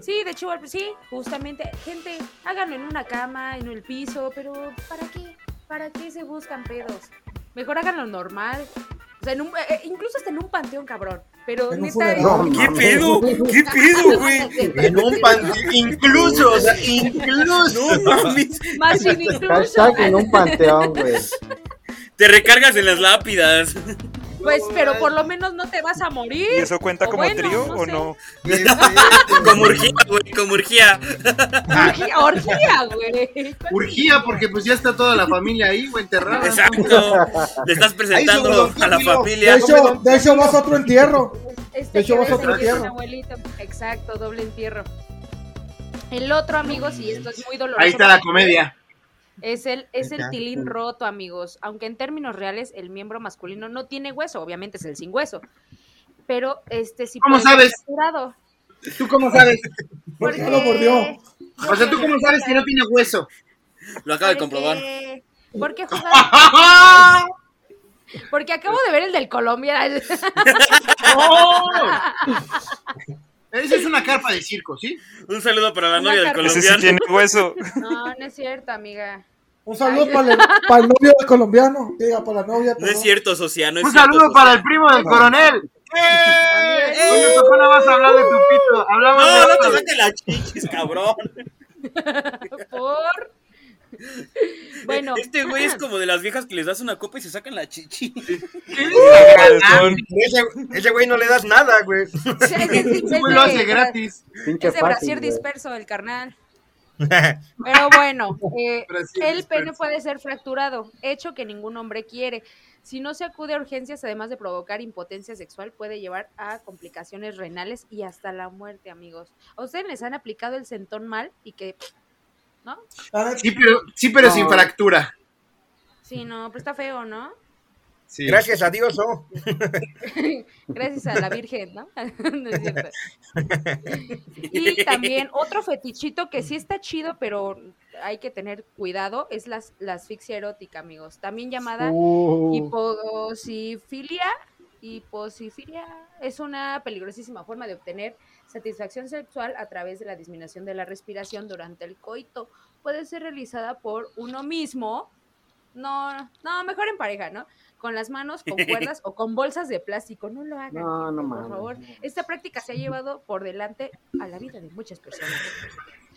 Sí, de chivo, sí, justamente. Gente, háganlo en una cama, en el piso, pero ¿para qué? ¿Para qué se buscan pedos? Mejor háganlo normal. O sea, en un- eh, incluso hasta en un panteón, cabrón. Pero En neta. No, ¿Qué pedo? ¿Qué pedo, güey? En un panteón, incluso, o sea, incluso. No mames. Más sin incluso. Hashtag en un panteón, güey. Te recargas en las lápidas. Pues, pero por lo menos no te vas a morir. ¿Y eso cuenta O como bueno, trío no o sé. no? Como urgía, güey, como urgía. Orgía, güey. Urgía, porque pues ya está toda la familia ahí, güey, enterrada. Exacto. Le estás presentando a la Teófilo. De familia. hecho, de hecho vas a otro entierro. Este De hecho, vas a otro entierro. abuelito. Exacto, doble entierro. El otro, amigos, y esto es muy doloroso. Ahí está la comedia. Es el, es el tilín roto, amigos. Aunque en términos reales el miembro masculino no tiene hueso, obviamente es el sin hueso. Pero este sí ¿Cómo sabes? fracturado. ¿Tú cómo sabes? ¿Por qué lo mordió? O sea, ¿tú cómo sabes que no tiene hueso? Lo acaba de comprobar. Porque, porque jugaron- porque acabo de ver el del Colombia. ¡Oh! Esa es una carpa de circo, ¿sí? Un saludo para la Una novia del carta. Ese sí colombiano. tiene hueso. No, no es cierto, amiga. Un saludo para el, para el novio del colombiano. Diga, para la novia. No es cierto, Socia, no es Un cierto. saludo Socia. para el primo del coronel. ¡Eh! Hoy me tocó nada más hablar de tu pito. Hablamos No, de no te saques las chichis, cabrón. Por. Bueno, Este güey es como de las viejas que les das una copa y se sacan la chichi. Ese, ese güey no le das nada, güey. ese, ese- Ese güey lo hace gratis. Pinche ese brasier disperso del carnal. Pero bueno, eh, el disperso. pene puede ser fracturado, hecho que ningún hombre quiere. Si no se acude a urgencias, además de provocar impotencia sexual, puede llevar a complicaciones renales y hasta la muerte, amigos. ¿A ustedes les han aplicado el centón mal y que, no? Sí, pero, sí, pero sin No. fractura. Sí, no, pero está feo, ¿no? Sí. Gracias a Dios, oh. Gracias a la Virgen, ¿no? No es cierto. Y también otro fetichito que sí está chido, pero hay que tener cuidado, es las, la asfixia erótica, amigos. También llamada Uh, hiposifilia. Hiposifilia es una peligrosísima forma de obtener satisfacción sexual a través de la disminución de la respiración durante el coito. Puede ser realizada por uno mismo. No, no, mejor en pareja, ¿no? Con las manos, con cuerdas o con bolsas de plástico. No lo hagan. No, no por favor. Esta práctica se ha llevado por delante a la vida de muchas personas.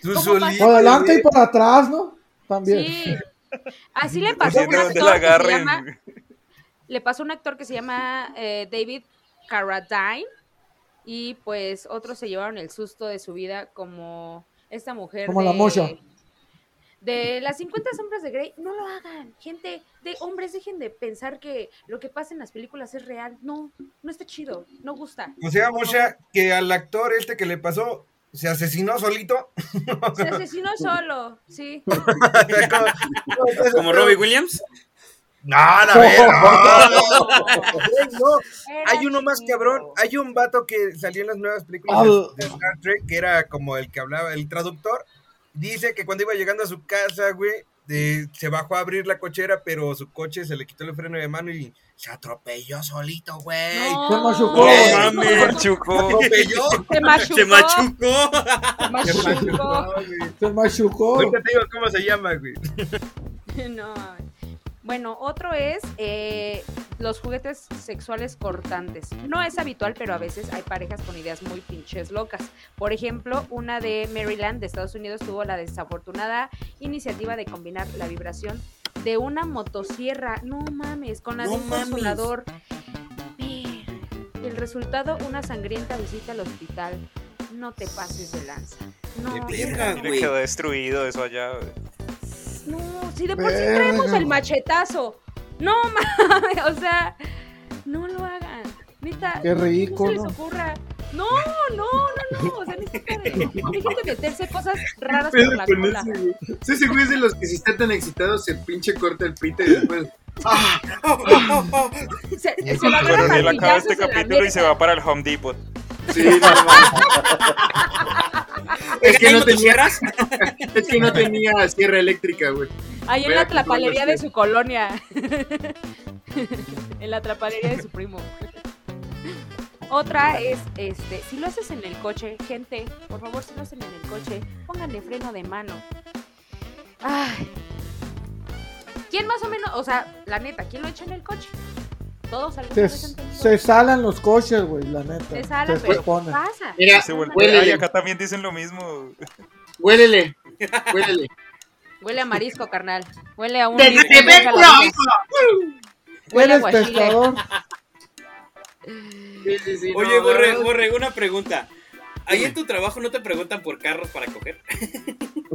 Tú ¿Cómo solito, por adelante y por atrás, ¿no? También. Sí. Así le pasó a un actor que se llama, le pasó a un actor que se llama eh, David Carradine y pues otros se llevaron el susto de su vida como esta mujer Como de, la mocha. de las 50 sombras de Grey. No lo hagan, gente, de hombres dejen de pensar que lo que pasa en las películas es real. No, no está chido, no gusta. O sea, Mosha, que al actor este que le pasó se asesinó solito. Se asesinó solo, sí. Como Robbie Williams. No, la verdad. no. Era Hay uno más cabrón. Hay un vato que salió en las nuevas películas de, de Star Trek, que era como el que hablaba, el traductor. Dice que cuando iba llegando a su casa, güey, de- se bajó a abrir la cochera, pero su coche se le quitó el freno de mano y se atropelló solito, güey. No, Se machucó. No Güey. mames. Chuco. Atropelló. Se machucó. Se machucó. Se Se machucó. machucó, güey. Se machucó. Ahorita te digo cómo se llama, güey. No. Bueno, otro es eh, los juguetes sexuales cortantes. No es habitual, pero a veces hay parejas con ideas muy pinches locas. Por ejemplo, una de Maryland, de Estados Unidos, tuvo la desafortunada iniciativa de combinar la vibración de una motosierra, no mames, con la de un consolador. El resultado, una sangrienta visita al hospital. No te pases de lanza. No, De verga, güey. quedó destruido eso allá. No, si de por sí Verga. traemos el machetazo. No mames, o sea, no lo hagan. Neta, Qué rico, no se les ¿no? ocurra. No, no, no, no. O sea, necesita de, dejen de meterse cosas raras por la cola. Sí, ese güey es de los que si está tan excitado se pinche corta el pito y después. ¡Ah! ¡Ah! ¡Ah! ¡Ah! Se, se lo acaba este capítulo y se va para el Home Depot. Sí, no. es, que ¿Hay no tenía, motosierras? es que no tenía sierra eléctrica, güey. Ahí en Voy la comprarlo, de su colonia. en la tlapalería de su primo. Otra es, este, si lo haces en el coche, gente, por favor, si lo hacen en el coche, pónganle freno de mano. Ay. ¿Quién más o menos, o sea, la neta, quién lo echa en el coche? Todos Se, se salan los coches, güey, la neta. Se salan, se pero pasa. Mira, Se. Ay, acá también dicen lo mismo. Huélele. Huélele. Huele a marisco, carnal. Huele a un... ¡Te- un te. Huele a ¿Eres guachile. pescador? Sí, sí, sí, Oye, no, Borre, no, Borre, una pregunta. Ahí en tu trabajo no te preguntan por carros para coger.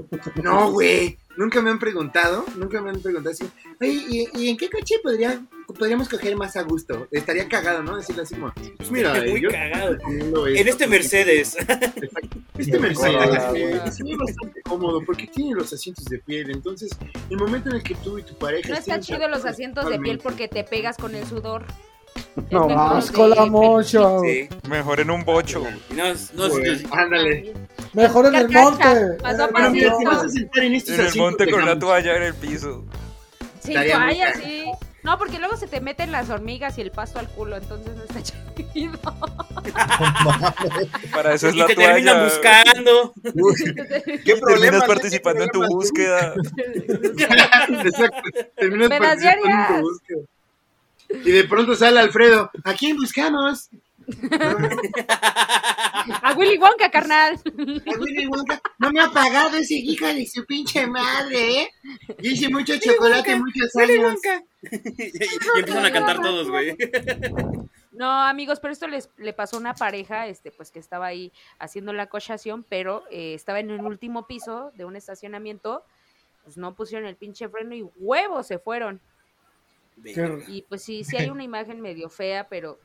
No, güey. Nunca me han preguntado. Nunca me han preguntado así. Oye, ¿y, y en qué coche podría, podríamos coger más a gusto? Estaría cagado, ¿no? Decirlo así como. Pues mira, Muy yo cagado. En este Mercedes. Este Mercedes ve bastante cómodo porque tiene los asientos de piel. Entonces, el momento en el que tú y tu pareja. No están chidos los asientos de piel porque te pegas con el sudor. No, Asco de la mocha. Sí. Mejor en un bocho. No, no, Ándale. Mejor en el monte. Bueno, un mira, te vas a sentar en estos En el monte con gama. toalla en el piso. Sin toalla, sí. No, porque luego se te meten las hormigas y el pasto al culo, entonces no está chido. Para eso es Y la te terminan toalla. buscando. ¿Qué problema? Terminas participando en tu búsqueda. Exacto. Terminas participando en tu búsqueda. Y de pronto sale Alfredo. ¿A quién buscamos? A Willy Wonka, carnal. A Willy Wonka. No me ha pagado ese hijo de su pinche madre, ¿eh? Yo hice mucho chocolate muchos años. y, y empiezan a cantar todos, güey. No, amigos, pero esto les le pasó a una pareja, este, pues que estaba ahí haciendo la cochación, pero eh, estaba en el último piso de un estacionamiento, pues no pusieron el pinche freno y huevos se fueron. Y pues sí, sí hay una imagen medio fea, pero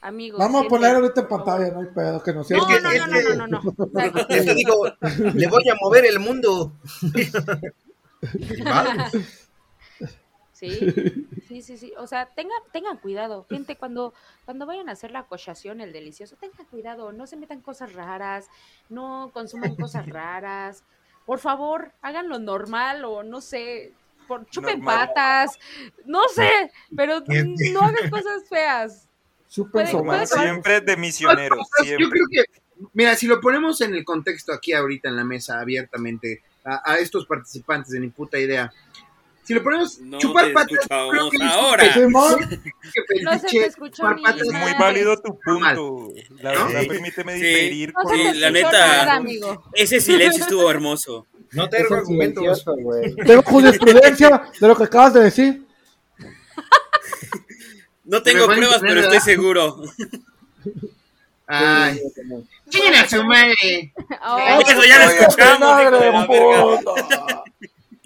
amigos. Vamos a poner ahorita en pantalla, no hay pedo, que nos No, no, no, no, no, no, no. O sea, Es que digo, le voy a mover el mundo. Sí, sí, sí, sí. O sea, tengan, tengan cuidado, gente, cuando, cuando vayan a hacer la cochación, el delicioso, tengan cuidado, no se metan cosas raras, no consuman cosas raras. Por favor, hagan lo normal o no sé, por, chupen Normal. patas, no sé, pero no hagan cosas feas. Madre. siempre de misioneros, Yo siempre. creo que, mira, si lo ponemos en el contexto aquí ahorita en la mesa abiertamente a, a estos participantes de ni puta idea, si lo ponemos No chupar patas, creo que ahora. No se te escuchó ni patas Es muy válido tu punto. La ¿No? verdad, Sí. permíteme Sí. diferir. No Sí, la neta. nada, amigo. Ese silencio estuvo hermoso. No tengo argumentos. tengo jurisprudencia de lo que acabas de decir. No tengo pruebas, entender, pero ¿verdad? estoy seguro. Ay, chinguen a su madre. Oh, Eso ya lo escuchamos, la.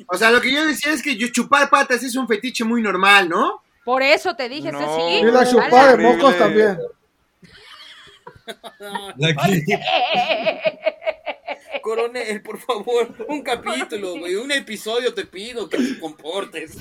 O sea, lo que yo decía es que yo chupar patas es un fetiche muy normal, ¿no? por eso te dije, No. sí. Y la chupada de mocos también. Coronel, por favor, un capítulo, güey, un episodio te pido que te comportes.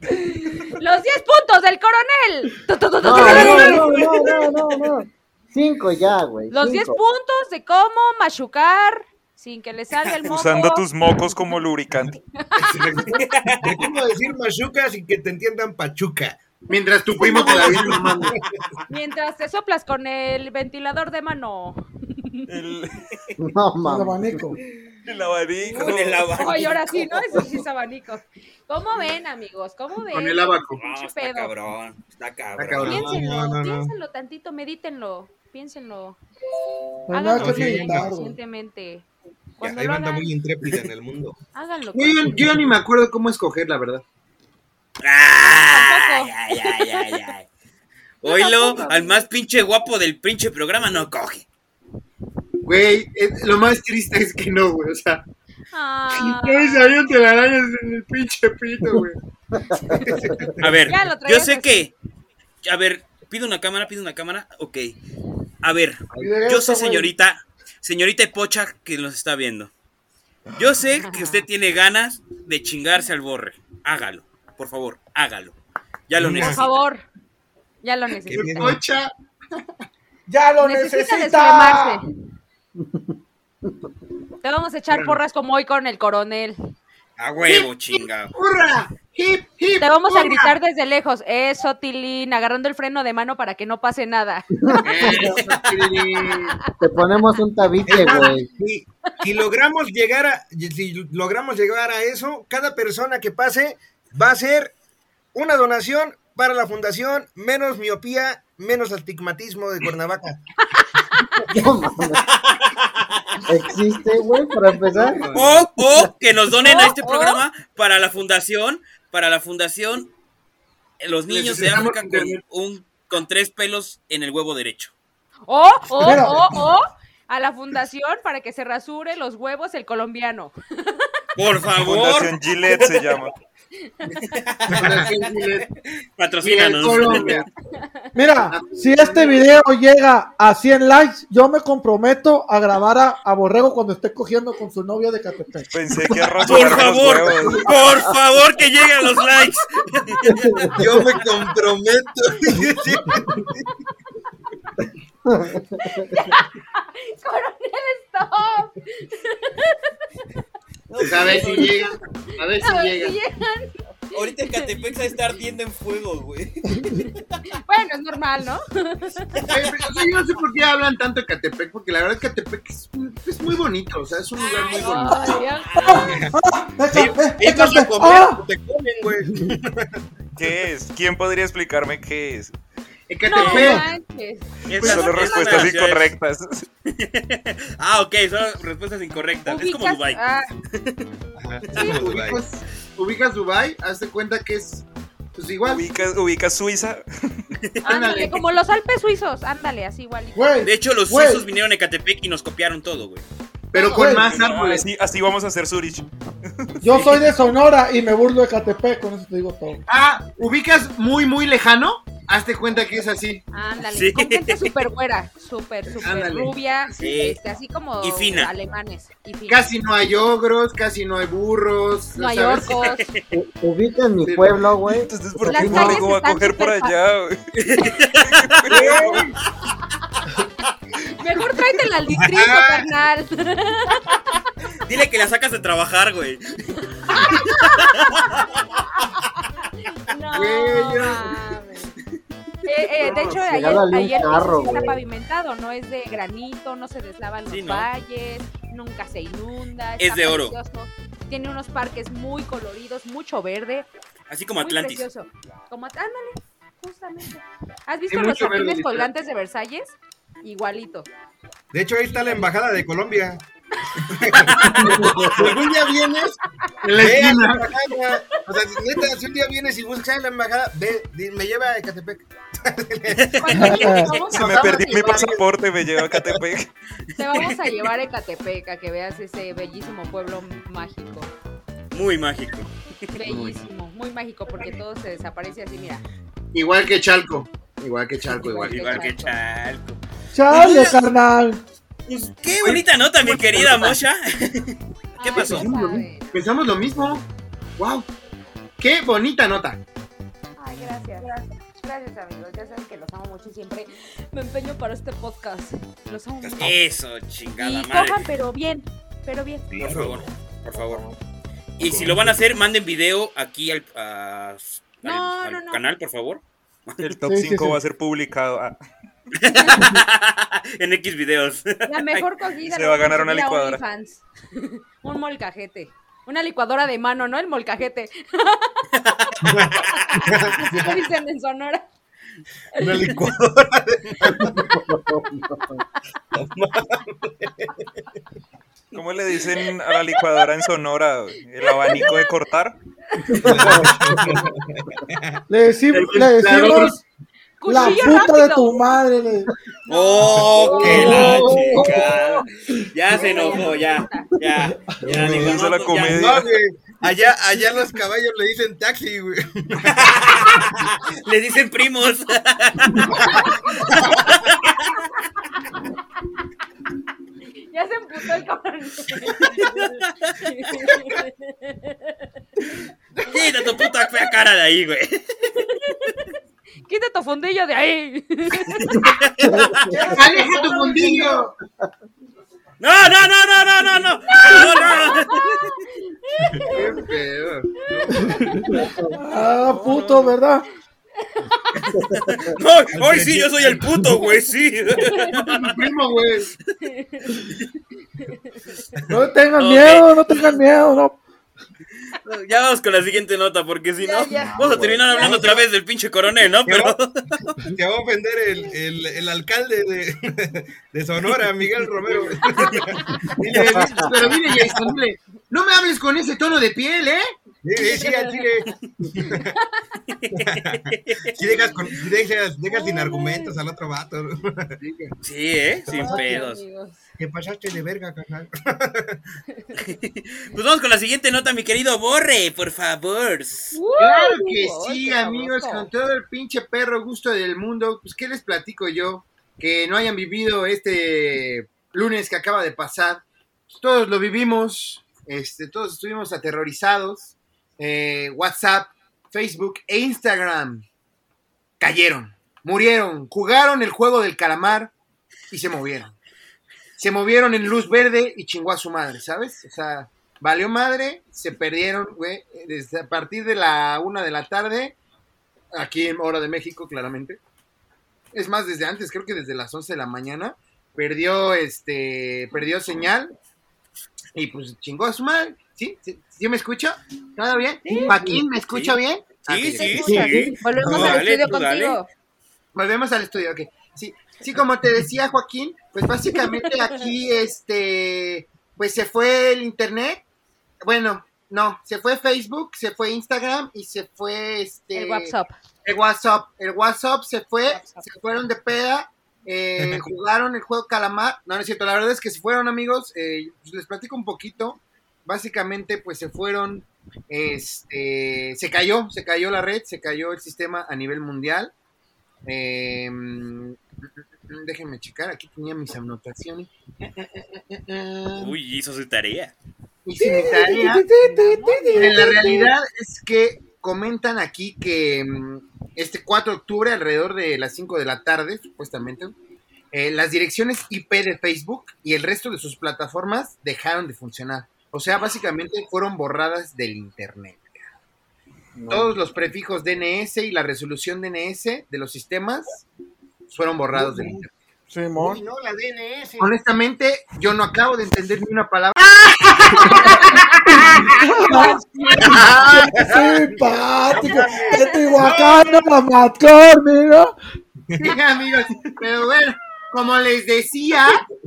Los 10 puntos del coronel. No, no, no, no, no, no. Cinco ya, güey. Los 10 cinco. puntos de cómo machucar sin que le salga el moco. Usando tus mocos como lubricante. De cómo decir machuca sin que te entiendan pachuca. Mientras tu primo te la viene mamando. Mientras te soplas con el ventilador de mano. El, No, El abanico. el abanico. Con el abanico. Oye, ahora sí, ¿no? Eso sí es abanico. ¿Cómo ven, amigos? ¿Cómo ven? Con el abaco. No, Pinche está pedo. cabrón, está cabrón. cabrón. Piénsenlo, No, no, no. piénsenlo tantito, medítenlo, piénsenlo. Nada Háganlo conscientemente. Cuando hay banda hagan, muy intrépida en el mundo. háganlo. Yo, yo- ni me acuerdo cómo escoger, la verdad. Ay, ay, ay, ay, ay. Oílo, al más pinche guapo del pinche programa no coge. Güey, eh, lo más triste es que no, güey. O sea, Ah, no salieron telarañas en el pinche pito, güey. A ver, yo sé así. que. A ver, pido una cámara, pido una cámara. Ok. A ver, yo sé, señorita, señorita Pocha, que nos está viendo. Yo sé que usted tiene ganas de chingarse al borre. Hágalo, por favor, hágalo. Ya lo por necesito. favor. Ya lo ¿Qué necesito. tiene? Pocha, ¡Ya lo Necesita necesita! Te vamos a echar porras como hoy con el coronel. A huevo, chinga. hurra, hip, hip. Te vamos a gritar desde lejos. Eso, Tilín, agarrando el freno de mano para que no pase nada. Eso, Tilín. Te ponemos un tabique, güey. Si, si logramos llegar a si logramos llegar a eso, cada persona que pase va a ser una donación para la fundación Menos Miopía, Menos Astigmatismo de Cuernavaca. No. ¿Existe, güey, para empezar? O, o que nos donen a este programa para la fundación, para la fundación Los niños de África con un con tres pelos en el huevo derecho. O, o, o, o, a la fundación para que se rasure los huevos el colombiano. Por favor, Fundación Gillette se llama. Patrocínanos. Mira, si este video llega a 100 likes, yo me comprometo a grabar a, a Borrego cuando esté cogiendo con su novia de Catepec. Pensé que Por favor, por favor que lleguen los likes. Yo me comprometo. Coronel, stop. Pues a ver si llega. A ver si A ver llega. si llegan. Ahorita el Catepec se está ardiendo en fuego, güey. Bueno, es normal, ¿no? O sea, yo no sé por qué hablan tanto de Catepec, porque la verdad Catepec es, es muy bonito, o sea, es un lugar muy bonito. ¡Ah! te comen, güey. ¿Qué es? ¿Quién podría explicarme qué es? En No Solo respuestas incorrectas. Ah, ok, son respuestas incorrectas. Es como Dubai. ah, Ajá, es como Dubái. ubicas, ubicas Dubai, hazte cuenta que es pues igual. ¿Ubicas, ubicas Suiza? ándale, como los Alpes suizos, ándale, así igual. Güey, De hecho, los Güey. suizos vinieron a Catepec y nos copiaron todo, güey. Pero con más No, árboles. así, así vamos a hacer Zurich. Yo soy de Sonora y me burlo de Catepec, con eso te digo todo. Ah, ubicas muy, muy lejano. Hazte cuenta que es así. Ándale, Sí. con gente súper güera, súper, súper rubia, Sí. este, así como Y fina. alemanes. Y fina. Casi no hay ogros, casi no hay burros. no hay ¿sabes? orcos. U- Ubican mi Sí. pueblo, güey. Entonces, ¿por qué va a coger por allá? güey? Mejor tráetela al distrito, carnal. Dile que la sacas de trabajar, güey. No, Güey. Eh, eh, de hecho, ayer, ayer carro, está pavimentado, no es de granito, no se deslavan los Sí, ¿no? valles, nunca se inunda. Es de oro. precioso. Tiene unos parques muy coloridos, mucho verde, Así como muy Atlantis. precioso. Como, ándale, justamente. ¿Has visto los jardines colgantes de Versalles? Igualito. De hecho, ahí está la embajada de Colombia. Si algún día vienes, Ve a la embajada. O sea, si, neta, si un día vienes y buscas la embajada, ve, me lleva a Ecatepec. Se me a mi pasaporte, me lleva a Catepec. Te vamos a llevar a Ecatepec a que veas ese bellísimo pueblo mágico. Muy mágico. Bellísimo, muy mágico porque todo se desaparece así, mira. Igual que Chalco. Igual que Chalco, igual. Igual que Chalco. Chale, carnal. Pues, qué bonita nota, mi querida Mosha. ¿Qué pasó? Pensamos lo mismo. Wow. Qué bonita nota. Ay, gracias. Gracias, amigos. Ya saben que los amo mucho y siempre me empeño para este podcast. Los amo mucho. Eso, chingada Y madre. cojan, pero bien. Pero bien. Por favor, por favor. Y si lo van a hacer, manden video aquí al, a- al- No, al no, no. canal, por favor. El top Sí, sí, 5 sí. va a ser publicado. Ah, en X videos. La mejor cogida. Se va a ganar una licuadora. OnlyFans. Un molcajete. Una licuadora de mano, ¿no? El molcajete. Así lo dicen en Sonora. Una licuadora. ¿Cómo le dicen a la licuadora en Sonora? ¿El abanico de cortar? Le, decimos la puta de rápido. tu madre. le- ¡Oh, qué la chingada! Ya se enojó, ya. Ya, ya. Me dijo, hizo no, la ya. comedia. No. Allá, allá los caballos le dicen taxi, güey. Le dicen primos. Ya se emputó el cabrón. Quita tu puta fea cara de ahí, güey. Quita tu fundillo de ahí. ¡Aleja tu mundillo! No, no, no, no, no, no, no. No, no. Qué pedo. Ah, puto, ¿verdad? No, hoy sí, yo soy el puto, güey, sí. Mi primo, güey. No tengan miedo, no tengan miedo, no. Ya vamos con la siguiente nota, porque si no, Ya, vamos a terminar hablando otra vez del pinche coronel, ¿no? Pero. Te va a ofender el, el, el alcalde de, de Sonora, Miguel Romero. Pero mire, Jason, no me hables con ese tono de piel, ¿eh? Sí, sí, al chile. Si dejas, con, si dejas, dejas sin argumentos al otro vato. Sí, ¿eh? Sin pedos. ¿Qué pasaste de verga, carnal? Pues vamos con la siguiente nota, mi querido Borre, por favor. Claro que sí, amigos, con todo el pinche perro gusto del mundo. Pues, ¿qué les platico yo? Que no hayan vivido este lunes que acaba de pasar. Pues, todos lo vivimos, este, todos estuvimos aterrorizados. Eh, WhatsApp, Facebook e Instagram cayeron, murieron, jugaron el juego del calamar y se movieron. Se movieron en luz verde y chingó a su madre, ¿sabes? O sea, valió madre, se perdieron, güey, desde a partir de la una de la tarde, aquí en hora de México, claramente. Es más, desde antes, creo que desde las 11 de la mañana, perdió, este, perdió señal y pues chingó a su madre. ¿Sí? ¿Sí, ¿Sí me escucha? ¿Todo bien? Joaquín, ¿me escucha Sí. bien? Sí, Ok. sí, Escucha, sí. Volvemos al dale, estudio dale. contigo. Volvemos al estudio, ok. Sí, sí, como te decía Joaquín, pues básicamente aquí, este, pues se fue el internet. Bueno, no, se fue Facebook, se fue Instagram y se fue este. El WhatsApp. El WhatsApp. El WhatsApp se fue, WhatsApp. se fueron de peda, eh, jugaron el juego Calamar. No, no es cierto, la verdad es que se fueron amigos. eh, pues les platico un poquito. Básicamente pues se fueron, este, se cayó, se cayó la red, se cayó el sistema a nivel mundial. Eh, déjenme checar, aquí tenía mis anotaciones. Uy, hizo su tarea. Mi tarea. En la realidad es que comentan aquí que mm, este 4 de octubre, alrededor de las 5 de la tarde, supuestamente, eh, las direcciones IP de Facebook y el resto de sus plataformas dejaron de funcionar. O sea, básicamente fueron borradas del Internet. Todos los prefijos DNS y la resolución DNS de los sistemas fueron borrados del Internet. Simón. Uy, no, la DNS. Honestamente, yo no acabo de entender ni una palabra. Simpático. Teotihuacano, Mamatcor, mira. Sí, amigos, pero bueno, como les decía,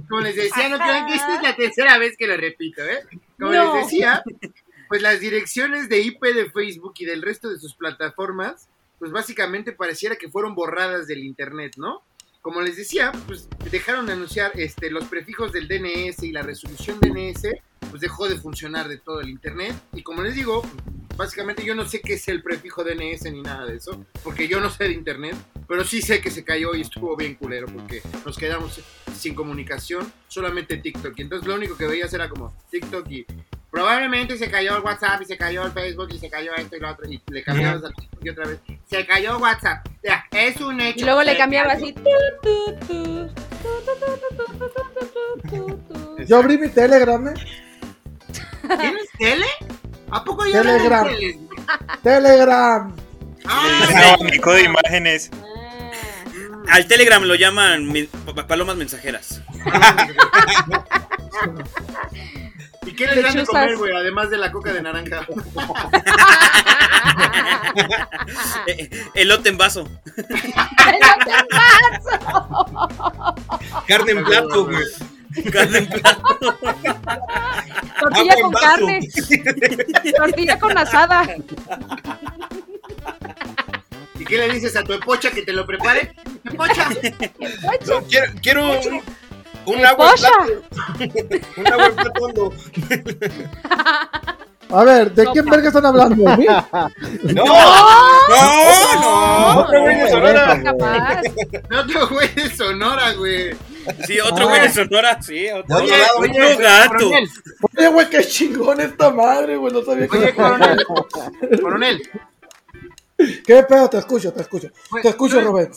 como les decía, no crean que esta es la tercera vez que lo repito, ¿eh? Como No. les decía, pues las direcciones de IP de Facebook y del resto de sus plataformas, pues básicamente pareciera que fueron borradas del internet, ¿no? Como les decía, pues dejaron de anunciar este, los prefijos del DNS y la resolución DNS, pues dejó de funcionar de todo el internet. Y como les digo, básicamente yo no sé qué es el prefijo DNS ni nada de eso, porque yo no sé de internet, pero sí sé que se cayó y estuvo bien culero porque nos quedamos sin comunicación, solamente TikTok. Y entonces lo único que veías era como TikTok y probablemente se cayó el WhatsApp y se cayó el Facebook y se cayó esto y lo otro. Y le cambiabas a TikTok y otra vez. Se cayó WhatsApp. O sea, es un hecho. Y luego le cambiaba así. Yo abrí mi Telegram. ¿Tienes tele? ¿A poco ya Telegram? Telegram. Ah, no, de imágenes. Al Telegram lo llaman mi- pa- palomas mensajeras. ¿Y qué les dan de comer, güey? Además de la coca de naranja. Eh, Elote en vaso. Carne en plato, güey. Carne en plato. Tortilla Agua en con vaso. carne. Tortilla con asada. ¿Y qué le dices a tu epocha que te lo prepare? ¡Epocha! No, quiero quiero un, un agua en plato. un agua en plato hondo. A ver, ¿de quién Sopa. verga están hablando? No, No, no. Otro güey de Sonora. No otro güey de Sonora, güey. Sí, otro güey de Sonora. Sí, otro, otro lado, otro gato. Coronel, Oye, güey, qué chingón esta madre, güey. No sabía que oye, coronel. Coronel, ¿Qué pedo? Te escucho, te escucho. Pues, Te escucho, ¿tú- Rubén.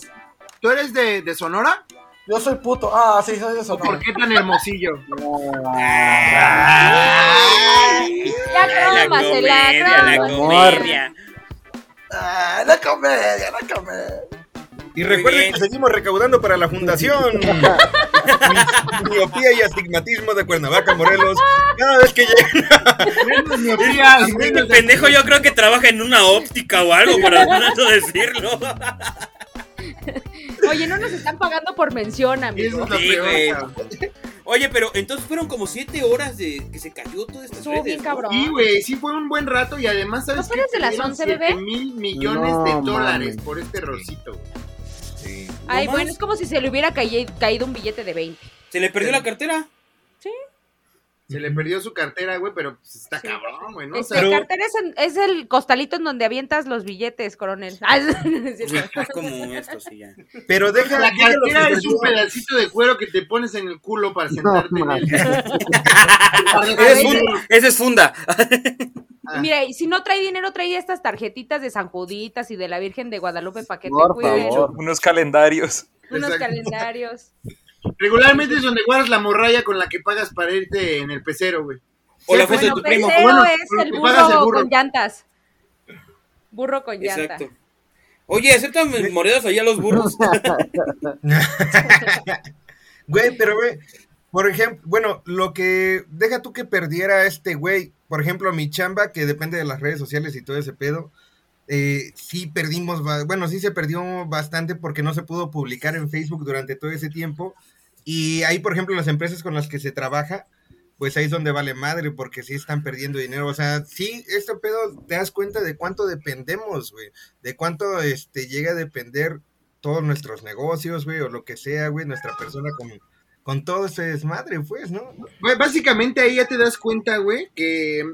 ¿tú eres de, de Sonora? Yo soy puto. Ah, sí, soy de ¿O Sonora. por qué tan hermosillo? Ya La crómasela, comedia, la comedia. Ah, la comedia, la comedia. Y recuerden que seguimos recaudando para la fundación Miopía y Astigmatismo de Cuernavaca, Morelos. Cada vez que llega. Este pendejo yo creo que trabaja en una óptica o algo para no decirlo. Oye, no nos están pagando por mención, amigo. Sí. Oye, pero entonces fueron como siete horas de que se cayó todas estas Estuvo bien cabrón. Sí, güey, sí fue un buen rato y además, ¿sabes ¿No fue desde las Perdieron 11, bebé? mil millones No, de dólares por este rosito. güey. Sí. Ay, ¿No bueno, es como si se le hubiera caí- caído un billete de 20. ¿Se le perdió la cartera? Se le perdió su cartera, güey, pero pues, está Sí. cabrón, güey, ¿no? O Este, sea, cartera es, en- es el costalito en donde avientas los billetes, coronel. Ah, es como esto, sí, ya. Pero deja. la cartera es perdió. un pedacito de cuero que te pones en el culo para sentarte en él. Ese es, funda. Ese es funda. Ah. Mira, y si no trae dinero, trae estas tarjetitas de San Juditas y de la Virgen de Guadalupe para que te Por cuiden. Unos calendarios. Unos Exacto. calendarios. Regularmente es donde guardas la morralla con la que pagas para irte en el pecero, güey. O la foto de tu primo. Bueno, es el burro, pagas el burro. con llantas. Burro con llanta. Exacto. Oye, aceptan monedas allá los burros. Güey, pero güey, por ejemplo, bueno, lo que deja tú que perdiera este güey, por ejemplo, mi chamba, que depende de las redes sociales y todo ese pedo, eh, sí perdimos, bueno, sí se perdió bastante porque no se pudo publicar en Facebook durante todo ese tiempo. Y ahí, por ejemplo, las empresas con las que se trabaja, pues ahí es donde vale madre, porque sí están perdiendo dinero. O sea, sí, este pedo te das cuenta de cuánto dependemos, güey, de cuánto este, llega a depender todos nuestros negocios, güey, o lo que sea, güey, nuestra persona como, con todo ese desmadre, pues, ¿no? Básicamente ahí ya te das cuenta, güey, que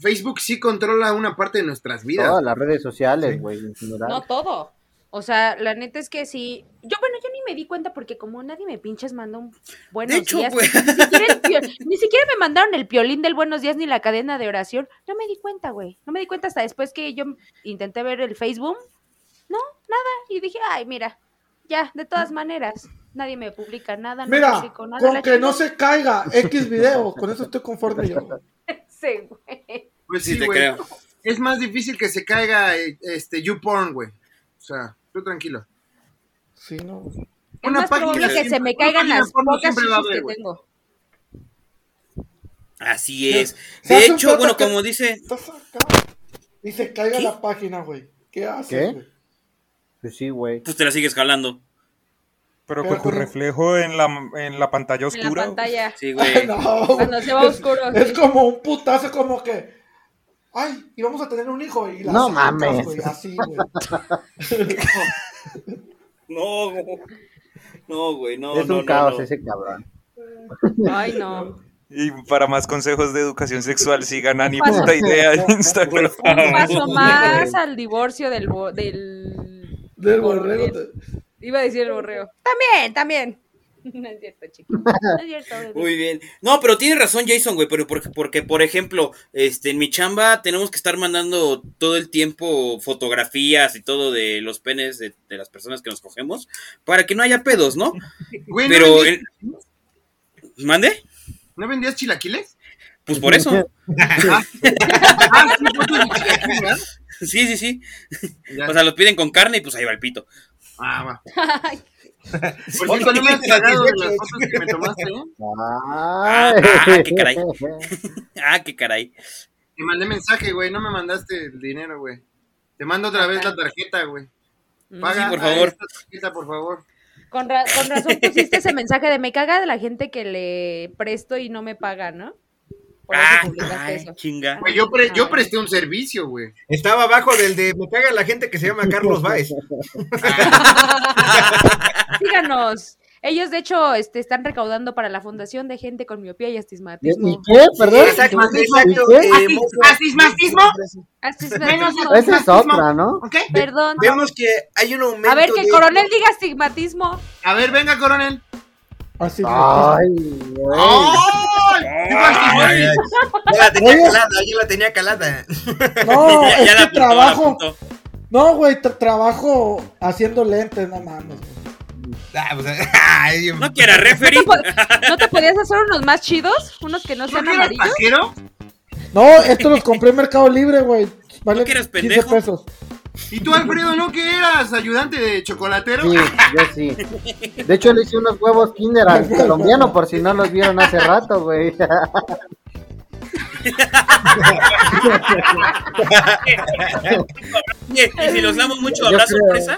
Facebook sí controla una parte de nuestras vidas. Todas las redes sociales, Sí. güey, en general. No todo. O sea, la neta es que sí. Yo, bueno, yo ni me di cuenta porque como nadie me pinches mandó un buenos De hecho, días. güey. Ni siquiera, ni siquiera me mandaron el piolín del buenos días ni la cadena de oración. No me di cuenta, güey. No me di cuenta hasta después que yo intenté ver el Facebook. No, nada. Y dije, ay, mira, ya, de todas maneras, nadie me publica nada. No Mira, publico nada. con que no se caiga X video, con eso estoy conforme yo. Sí, güey. Pues Sí, sí, te güey. creo. Es más difícil que se caiga este YouPorn, güey. O sea, tú tranquilo. Sí, no. Es Una más página que se me caigan las pocas que güey. tengo. Así es. De hecho, bueno, que- como dice, Estás acá y se caiga ¿Qué? la página, güey. ¿Qué haces. Pues sí, güey. pues te la sigues jalando. Pero Pero con tu reflejo en la, en la pantalla En la oscura. pantalla. Sí, güey. no, Cuando se va oscuro, Es, sí. como un putazo, como que. Ay, y vamos a tener un hijo. Y la No sacas, mames. güey, así, güey. No, no, güey, no. es no, un no, caos no. ese cabrón. Ay, no. Y para más consejos de educación sexual, sigan a ni puta idea en Instagram. Un paso más al divorcio del... bo- del... Del borrego. Iba a decir el borreo. También, también. No es cierto, chiquito. No es cierto. bebé. Muy bien. No, pero tiene razón Jason, güey, pero porque, porque, por ejemplo, este, en mi chamba tenemos que estar mandando todo el tiempo fotografías y todo de los penes de, de las personas que nos cogemos para que no haya pedos, ¿no? Güey, ¿no, Pero, vendías, en- ¿mande? ¿no vendías chilaquiles? Pues por eso. ah, ¿verdad? Sí, sí, sí. Ya. O sea, los piden con carne y pues ahí va el pito. Ah, va. Por cierto, no me has pagado de las fotos que me tomaste, ¿eh? Ah, ah, qué caray. Ah, qué caray. Te mandé mensaje, güey, no me mandaste el dinero, güey. Te mando otra vez la tarjeta, güey. Paga Sí, por favor. esta tarjeta, por favor. Con, ra- con razón pusiste ese mensaje de me caga de la gente que le presto y no me paga, ¿no? Por eso Ah, publicaste ay, eso. chinga. Güey, yo, pre- yo Ay. presté un servicio, güey. Estaba abajo del de me caga la gente que se llama Carlos Baez. Síganos. Ellos, de hecho, este, están recaudando para la Fundación de Gente con Miopía y ¿Y, Astigmatismo. y qué? ¿Perdón? Exacto, ¿Y exacto. qué? eh, ¿Astigmatismo? Astigmatismo. Esa es otra, ¿no? ¿Ok? Perdón. Vemos que hay un aumento A ver, que de- Coronel diga astigmatismo. A ver, venga, coronel. Así, Ay, güey. Ay, Ya la tenía Oye. calada, ya la tenía calada. No, Ya- es ya la que apuntó, trabajo. No, güey, tra- trabajo haciendo lentes, no mames. Ah, pues, ay, ¿No quiera referee? ¿No, ¿No te podías hacer unos más chidos? ¿Unos que no ¿No sean eras amarillos? No, estos los compré en Mercado Libre, güey. Vale ¿No que eres 15 pendejo? pesos. ¿Y tú, Alfredo, no que eras ayudante de chocolatero? Sí, yo sí. De hecho, le hice unos huevos Kinder al colombiano por si no los vieron hace rato, güey. ¿Y si los damos mucho, habrá sorpresa?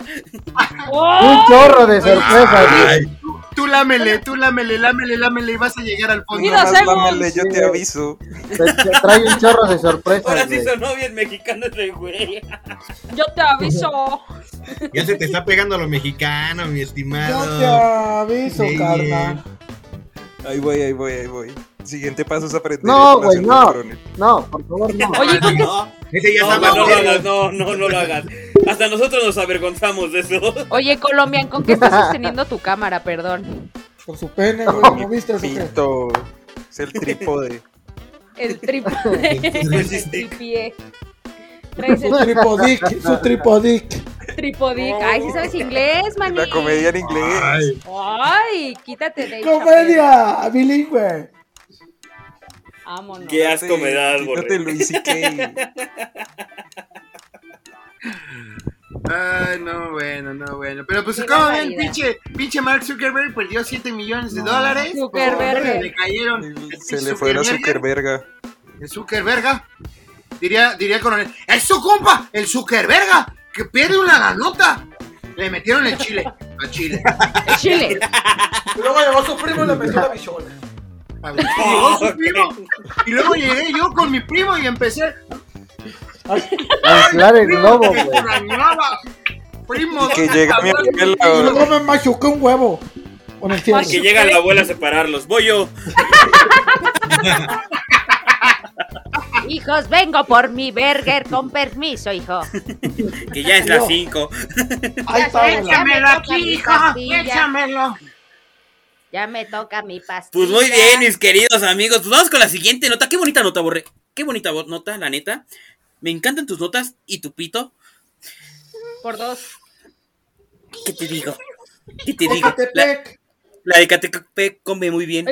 Un chorro de sorpresas, güey. Tú lámele, tú lámele, lámele, lámele y vas a llegar al fondo. Nomás hacemos. lámele, yo te aviso. Te- te Trae un chorro de Ahora sorpresas, sí sonó bien mexicano ese güey. Yo te aviso. Ya se te está pegando lo mexicano, mi Yo estimado. te aviso, Sí. carnal. Ahí voy, ahí voy, ahí voy. Siguiente paso es aprender. No, güey, no. No, por favor, no. Oye, ¿por qué, No, Ese ya no, no, no lo hagas, no, no, no lo hagas. Hasta nosotros nos avergonzamos de eso. oye, Colombian, ¿con qué estás sosteniendo tu cámara? Perdón. Con su pene, güey. ¿No viste eso? Es el trípode. El trípode. El tripié. Su tripodic, su tripodic. tripodic. Ay, si sabes inglés, maní. La comedia en inglés. Ay, Ay, quítate de ahí, Comedia bilingüe. Qué asco me das, Quítate. Luis Ay, no, bueno, no, bueno. Pero pues como ven, pinche, pinche Mark Zuckerberg perdió 7 millones de dólares. Zuckerberg. Le cayeron. el Se le fue la Zuckerberg. Zuckerberga. El Zuckerberga. Diría, diría coronel. ¡Es su compa! ¡El Zuckerberga! ¡Que pierde una ganota! Le metieron el chile. A Chile. El Chile. Y luego llegó su primo y le metió la bichola. Y llegó su primo. Y luego llegué yo con mi primo y empecé. A inflar el globo, Me güey. extrañaba. Primo, Y que ¿dónde llega mi está? Y abuela. luego me machuqué un huevo. Con el fierro. Y que llega la abuela a separarlos. Voy yo. Hijos, vengo por mi burger con permiso, hijo. Que ya es las 5. Ahí está, Ya abuela. me toca mi pastilla. échamelo. Ya me toca mi pastilla. Pues muy bien, mis queridos amigos. Pues vamos con la siguiente nota. Qué bonita nota, Borre. Qué bonita nota, la neta. Me encantan tus notas y tu pito. Por dos. ¿Qué te digo? ¿Qué te digo? La, Catepec. la de Catepec come muy bien.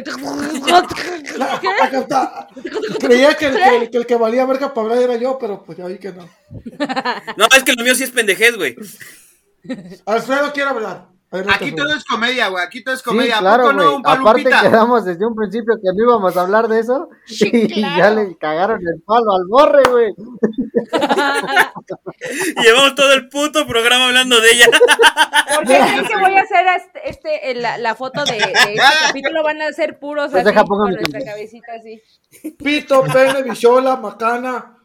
La- acá está. Creía que el que, que el que valía verga para hablar era yo, pero pues ya vi que no. No, es que lo mío sí es pendejez, güey. Alfredo quiere hablar. Aquí todo es comedia, güey. Aquí todo es Sí, comedia. ¿A claro, poco güey. no, un Aparte quedamos desde un principio que no íbamos a hablar de eso. Sí, y claro. ya le cagaron el palo al borre, güey. Llevamos todo el puto programa hablando de ella. Porque creen que voy a hacer este, este, la, la foto de, de este capítulo. Van a ser puros Pues así, deja, con nuestra cabecita así. Pito, pene, bichola, macana,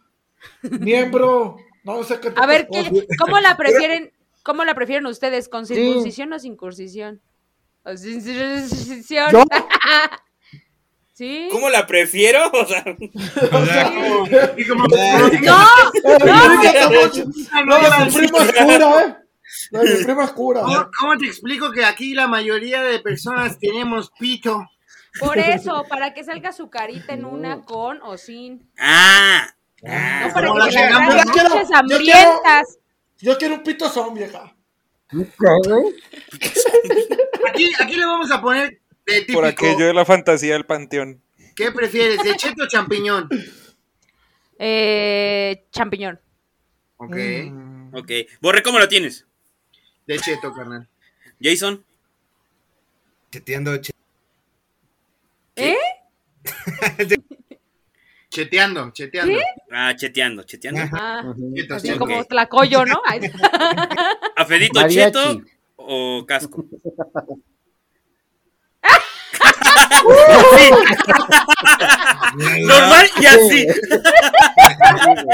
miembro, no sé qué. A ver, ¿qué. ¿cómo la prefieren? ¿Cómo la prefieren ustedes? ¿Con circuncisión o sin circuncisión? ¿O sin circuncisión? ¿Yo? ¿Sí? ¿Cómo la prefiero? O sea, O sea, como- Y como- ¡No! No, No, No, prima es cura, eh. No, mi prima es cura. ¿Cómo, cómo te explico que aquí la mayoría de personas tenemos pito? Por eso, para que salga su carita en una con o sin. ah. No para que la se la llegamos, traigan yo quiero- pinches yo quiero- hambrientas. Yo quiero un pito son, vieja. Aquí, aquí le vamos a poner de típico. Por aquello de la fantasía del panteón. ¿Qué prefieres, de cheto o champiñón? Eh, champiñón. Ok, Ok. Borre, ¿cómo lo tienes? de cheto, carnal. Jason. Cheteando, che- ¿Eh? Cheteando, cheteando. Ah, cheteando, cheteando. Ah, así como tlacoyo, ¿no? ¿Afedito Mariachi. cheto o casco? Normal y así.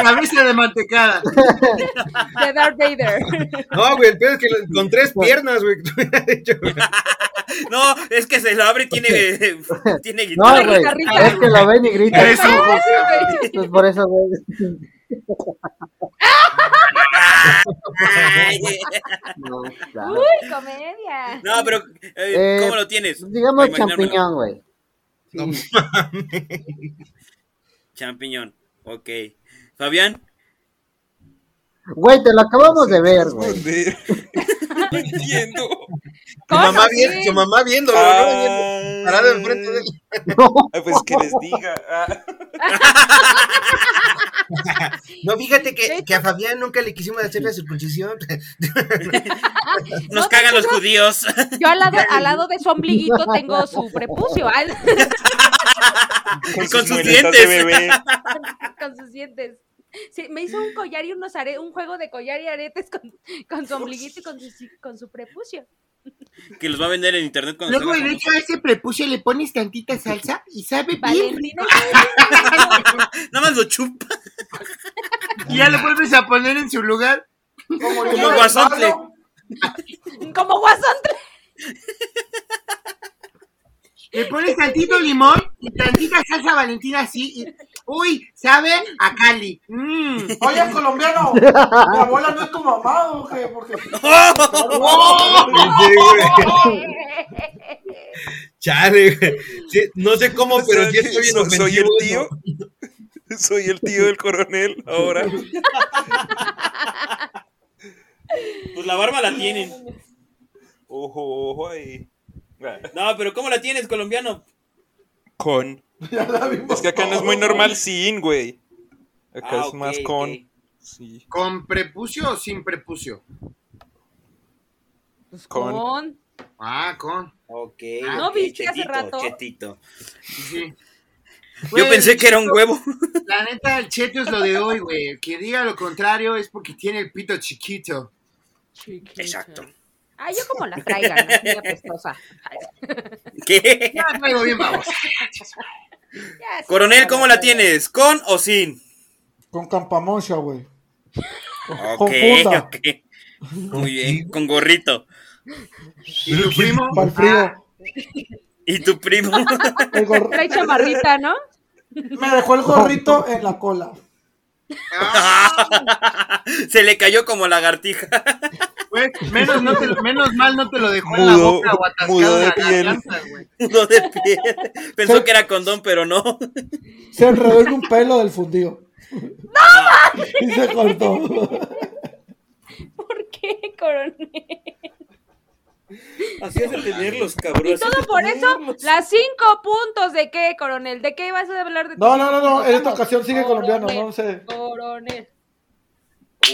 Cabeza de mantecada. de Darth Vader. No, güey, el peor es que con tres piernas, güey. No, es que se lo abre y tiene, tiene No, guitarra. güey. guitarrita. Es que lo ven y gritan. Eso, Pues por eso, güey. No, claro. Uy, comedia. No, pero eh, Eh, ¿cómo lo tienes? Digamos champiñón, güey. No Champiñón. Ok. Fabián. Güey, te lo acabamos de ver, güey. No entiendo. Su ¿Cómo mamá, sí? bien, su mamá viéndolo, ¿no? Ah, Parado enfrente de él. ah, pues que les diga. Ah. No, fíjate que, que a Fabián nunca le quisimos hacer la circuncisión. Nos No, cagan los yo- judíos. Yo al lado, al lado de su ombliguito tengo su prepucio, ay, Y con sus dientes. bebé. con sus dientes. Sí, me hizo un collar y unos are un juego de collar y aretes con, con su ombliguito y con su, con su prepucio. Que los va a vender en internet cuando Luego, famoso. hecho, a ese prepucio le pones tantita salsa y sabe bien. Valentina. Nada más lo chupa. Y ya lo vuelves a poner en su lugar. Como, Como guasontle. Como guasón. Le pones tantito limón y tantita salsa valentina así. Y, uy, sabe a Cali. Mm. Oye, colombiano, mi abuela no es tu mamá, ¿o qué? Porque... Sí, güey. Chale, güey. Sí, no sé cómo, pero sí estoy bien So- soy el tío. Soy el tío del coronel ahora. Pues la barba la tienen. Ojo, ojo ahí. Ah, No, pero ¿cómo la tienes, colombiano? Con. Ya la vimos. Es que acá no es muy normal sin, güey. Acá Ah, es más con. Sí. ¿Con prepucio o sin prepucio? Pues Con- con. Ah, con. Ok. ¿No ok, viste hace chetito, rato? Chetito. Sí. Yo pensé que era un huevo. La neta, el cheto es lo de hoy, güey. El que diga lo contrario es porque tiene el pito chiquito. Chiquito. Exacto. Ay, yo como la traigan, así apestosa. Ay, ¿Qué? Ya traigo bien vamos. Ya, Coronel, ¿cómo la tienes? ¿Con o sin? Con campamoncha, güey. Ok, ok. Muy bien, con gorrito. Y tu primo. Para el frío. Ah, ¿Y tu primo? Trae chamarrita, ¿no? Me dejó el gorrito en la cola. Se le cayó como lagartija. Güey, menos, no te lo- menos mal no te lo dejó en la boca o atascado mudo de piel. garganta, güey. Uno de pie. Pensó que era condón, pero no. Se enredó en un pelo del fundido. ¡No! Y se cortó. ¿Por qué, coronel? Así es de tenerlos, Y cabrón. todo por eso, las cinco puntos de qué, coronel. ¿De qué vas a hablar de No, no, no, no. En esta ocasión sigue colombiano, no sé. Coronel.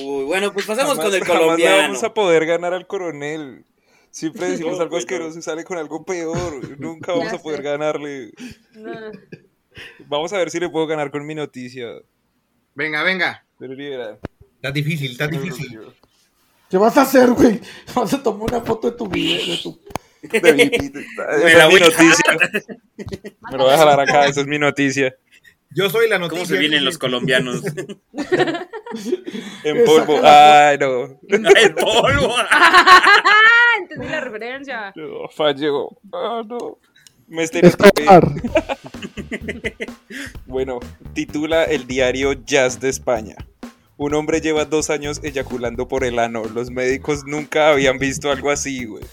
Uy, bueno, pues pasamos Jamás- con el jamás le colombiano. vamos a poder ganar al coronel. Siempre decimos No, algo asqueroso y sale con algo peor. Nunca vamos a poder ganarle. No. Vamos a ver si le puedo ganar con mi noticia. Venga, venga. Pero libera. Está difícil, está difícil. ¿Qué vas a hacer, güey? Vas a tomar una foto de tu video, de tu... De mi Esa es mi noticia. Me lo voy a jalar acá, esa es mi noticia. Yo soy la noticia. ¿Cómo se vienen los colombianos? En polvo. Ay, no. El polvo. Entendí la referencia. No, falló. Ah, no. Me. Bueno, titula el diario Jazz de España. Un hombre lleva dos años eyaculando por el ano. Los médicos nunca habían visto algo así, güey.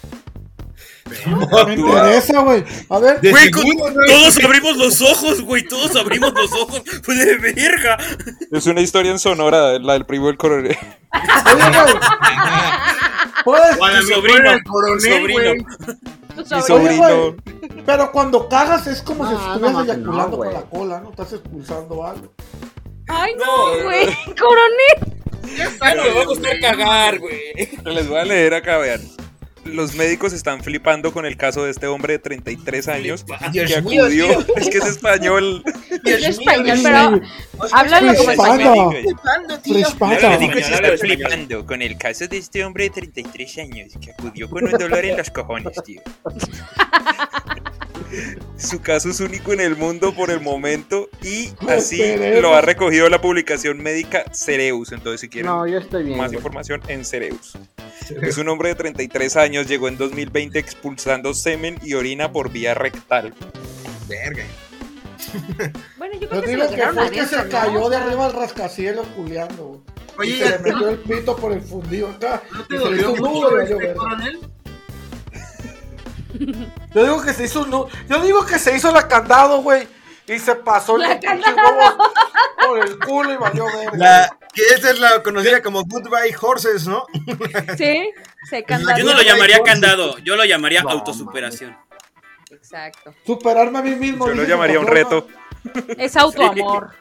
Me interesa, güey. A ver, Güey, todos abrimos los ojos, güey. Todos abrimos los ojos. Fue de verga. Es una historia en Sonora, la del primo del coronel. O a sobrino, el. Tu sobrino. Oye, pero cuando cagas es como si No, no estuvieras mames, eyaculando no, con la cola, ¿no? Estás expulsando algo. Ay, No, no, güey. Coronel. Ya no me va a costar cagar, güey. Les voy a leer acá, vean. Los médicos están flipando con el caso de este hombre de 33 años Dios que acudió. tío. Es que es español. Es español, pero háblalo como español. Flipando, tío. Flipando con el caso de este hombre de 33 años que acudió con un dolor en los cojones, tío. Su caso es único en el mundo por el momento y así lo ha recogido la publicación médica Cereus. Entonces, si quieren No, yo estoy bien. más información en Cereus. Es un hombre de 33 años, llegó en 2020 expulsando semen y orina por vía rectal. Verga. Bueno, yo creo que se que fue que se ¿no? cayó de arriba al rascacielos culeando. Oye, y se le metió el pito por el fundido acá. ¿no te dolió mucho este coronel? Yo digo que se hizo un nudo. Yo digo que se hizo la candado, güey. Y se pasó La por el culo y valió verga. La, que esta es la conocida como Goodbye Horses, ¿no? Sí, se canta. Yo no lo llamaría candado, yo lo llamaría autosuperación. Exacto. Superarme a mí mismo. Yo lo llamaría un reto. Es autoamor.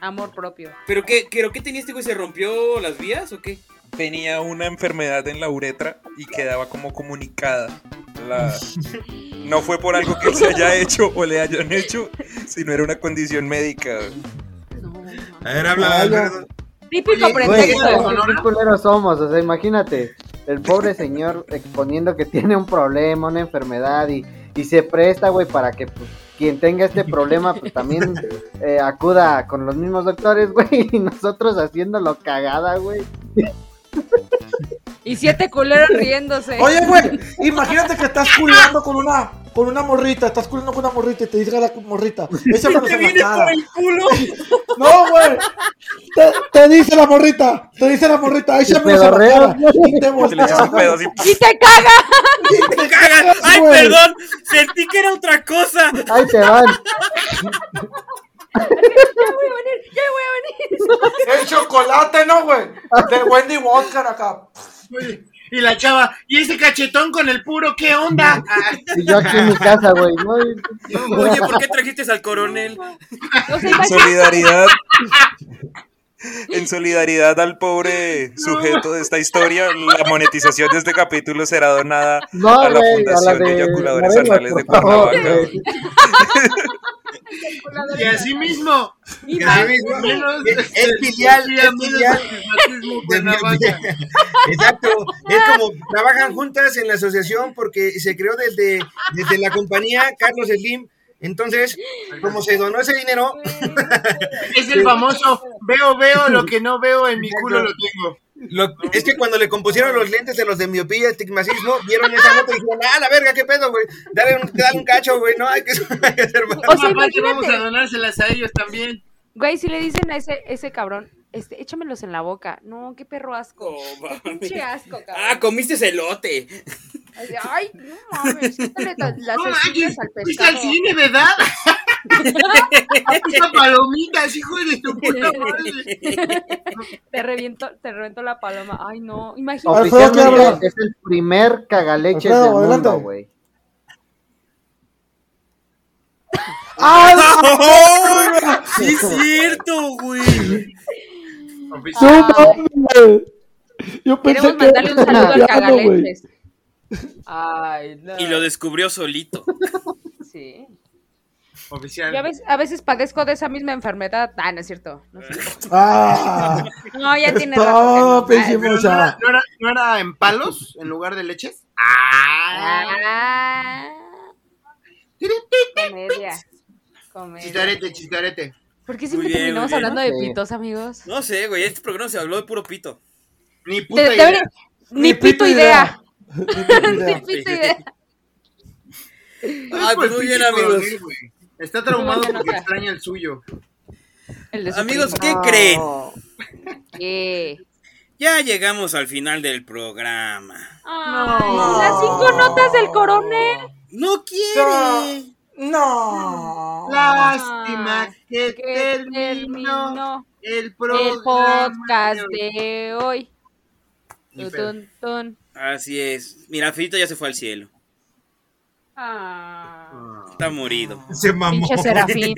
Amor propio. ¿Pero qué, pero qué tenía este güey? ¿Se rompió las vías o qué? Tenía una enfermedad en la uretra y quedaba como comunicada. La- No fue por algo que él se haya hecho o le hayan hecho, sino era una condición médica. A ver, habla. Alfredo. Típico pretexto. qué culeros somos, o sea, imagínate, el pobre señor exponiendo que tiene un problema, una enfermedad y, y se presta, güey, para que pues, quien tenga este problema pues también eh, acuda con los mismos doctores, güey, y nosotros haciéndolo cagada, güey. Y siete culeros riéndose. Oye, güey, imagínate que estás culeando con una, con una morrita, estás culeando con una morrita y te dice la morrita, échamelos en la cara. No, güey, te, te dice la morrita, te dice la morrita, échamelos en la cara. Y te volteas. ¡Y te caga! Y te ¡Ay, perdón! Sentí que era otra cosa. Ahí te van. Ya voy a venir, ya voy a venir. El chocolate, ¿no, güey? De Wendy Walker acá. Y la chava, ¿y ese cachetón con el puro qué onda? Y yo aquí en mi casa, güey, ¿no? Oye, ¿por qué trajiste al coronel? O sea, En imagínate- solidaridad. En solidaridad al pobre sujeto de esta historia, la monetización de este capítulo será donada No, a la güey, a la Fundación de de Eyaculadores Anales de Cuernavaca. Y así mismo. Así es filial, menos filial. estigmatismo De- Cuernavaca. Exacto, es como trabajan juntas en la asociación porque se creó desde, desde la compañía Carlos Slim. Entonces, como se donó ese dinero, Es el famoso veo, veo lo que no veo en mi culo lo tengo. Lo- es que cuando le compusieron los lentes de los de miopía, estigmatismo, vieron esa nota y dijeron, ah, la verga, qué pedo, güey. Dale un, dale un cacho, güey, no, hay que, hay que hacer más. O sea, Aparte, vamos a donárselas a ellos también. Güey, si le dicen a ese, ese cabrón, este, échamelos en la boca. No, qué perro asco. Oh, Qué pinche asco, cabrón. Ah, comiste elote. Ay, Ay, no mames, quítale ta- las No al fuiste al cine, ¿verdad? Esta palomitas, hijo de tu puta madre. Te reviento, te reviento la paloma. Ay, no, imagínate. Es el primer cagaleches Alfredo, del mundo, güey. ¡Ah! Sí, es cierto, güey. Oficial- ¡No mames! Yo pensé Queremos que mandarle un saludo al cagaleches. Ay, no. Y lo descubrió solito. Sí. Oficial. Yo a veces, a veces padezco de esa misma enfermedad. Ah, no es cierto. No, es cierto. ¡Ah! No, ya tiene que no. Ay, Pero hicimos ¿no, era, no era- no era en palos en lugar de leches? ¡Ah! Ah, comedia. Comedia. Chistarete, chistarete. ¿Por qué siempre bien, terminamos hablando de pitos, amigos? No sé, güey. Este programa se habló de puro pito. Ni puta de- idea. Ni pito idea. Ni pito idea. Ni pito idea. Es Ay, pues muy bien, pinche amigos. güey. Está traumado porque extraña el suyo. El Amigos. ¿qué creen? ¿Qué? Ya llegamos al final del programa. Ay, Las cinco notas del coronel. No quiere. No. Lástima que, Que terminó, terminó el el programa. podcast de hoy. de hoy. Y Tun, Fer. tun, tun. Así es. Mira, Alfredito ya se fue al cielo. Ah. Está morido. Se mamó. Pinche serafín.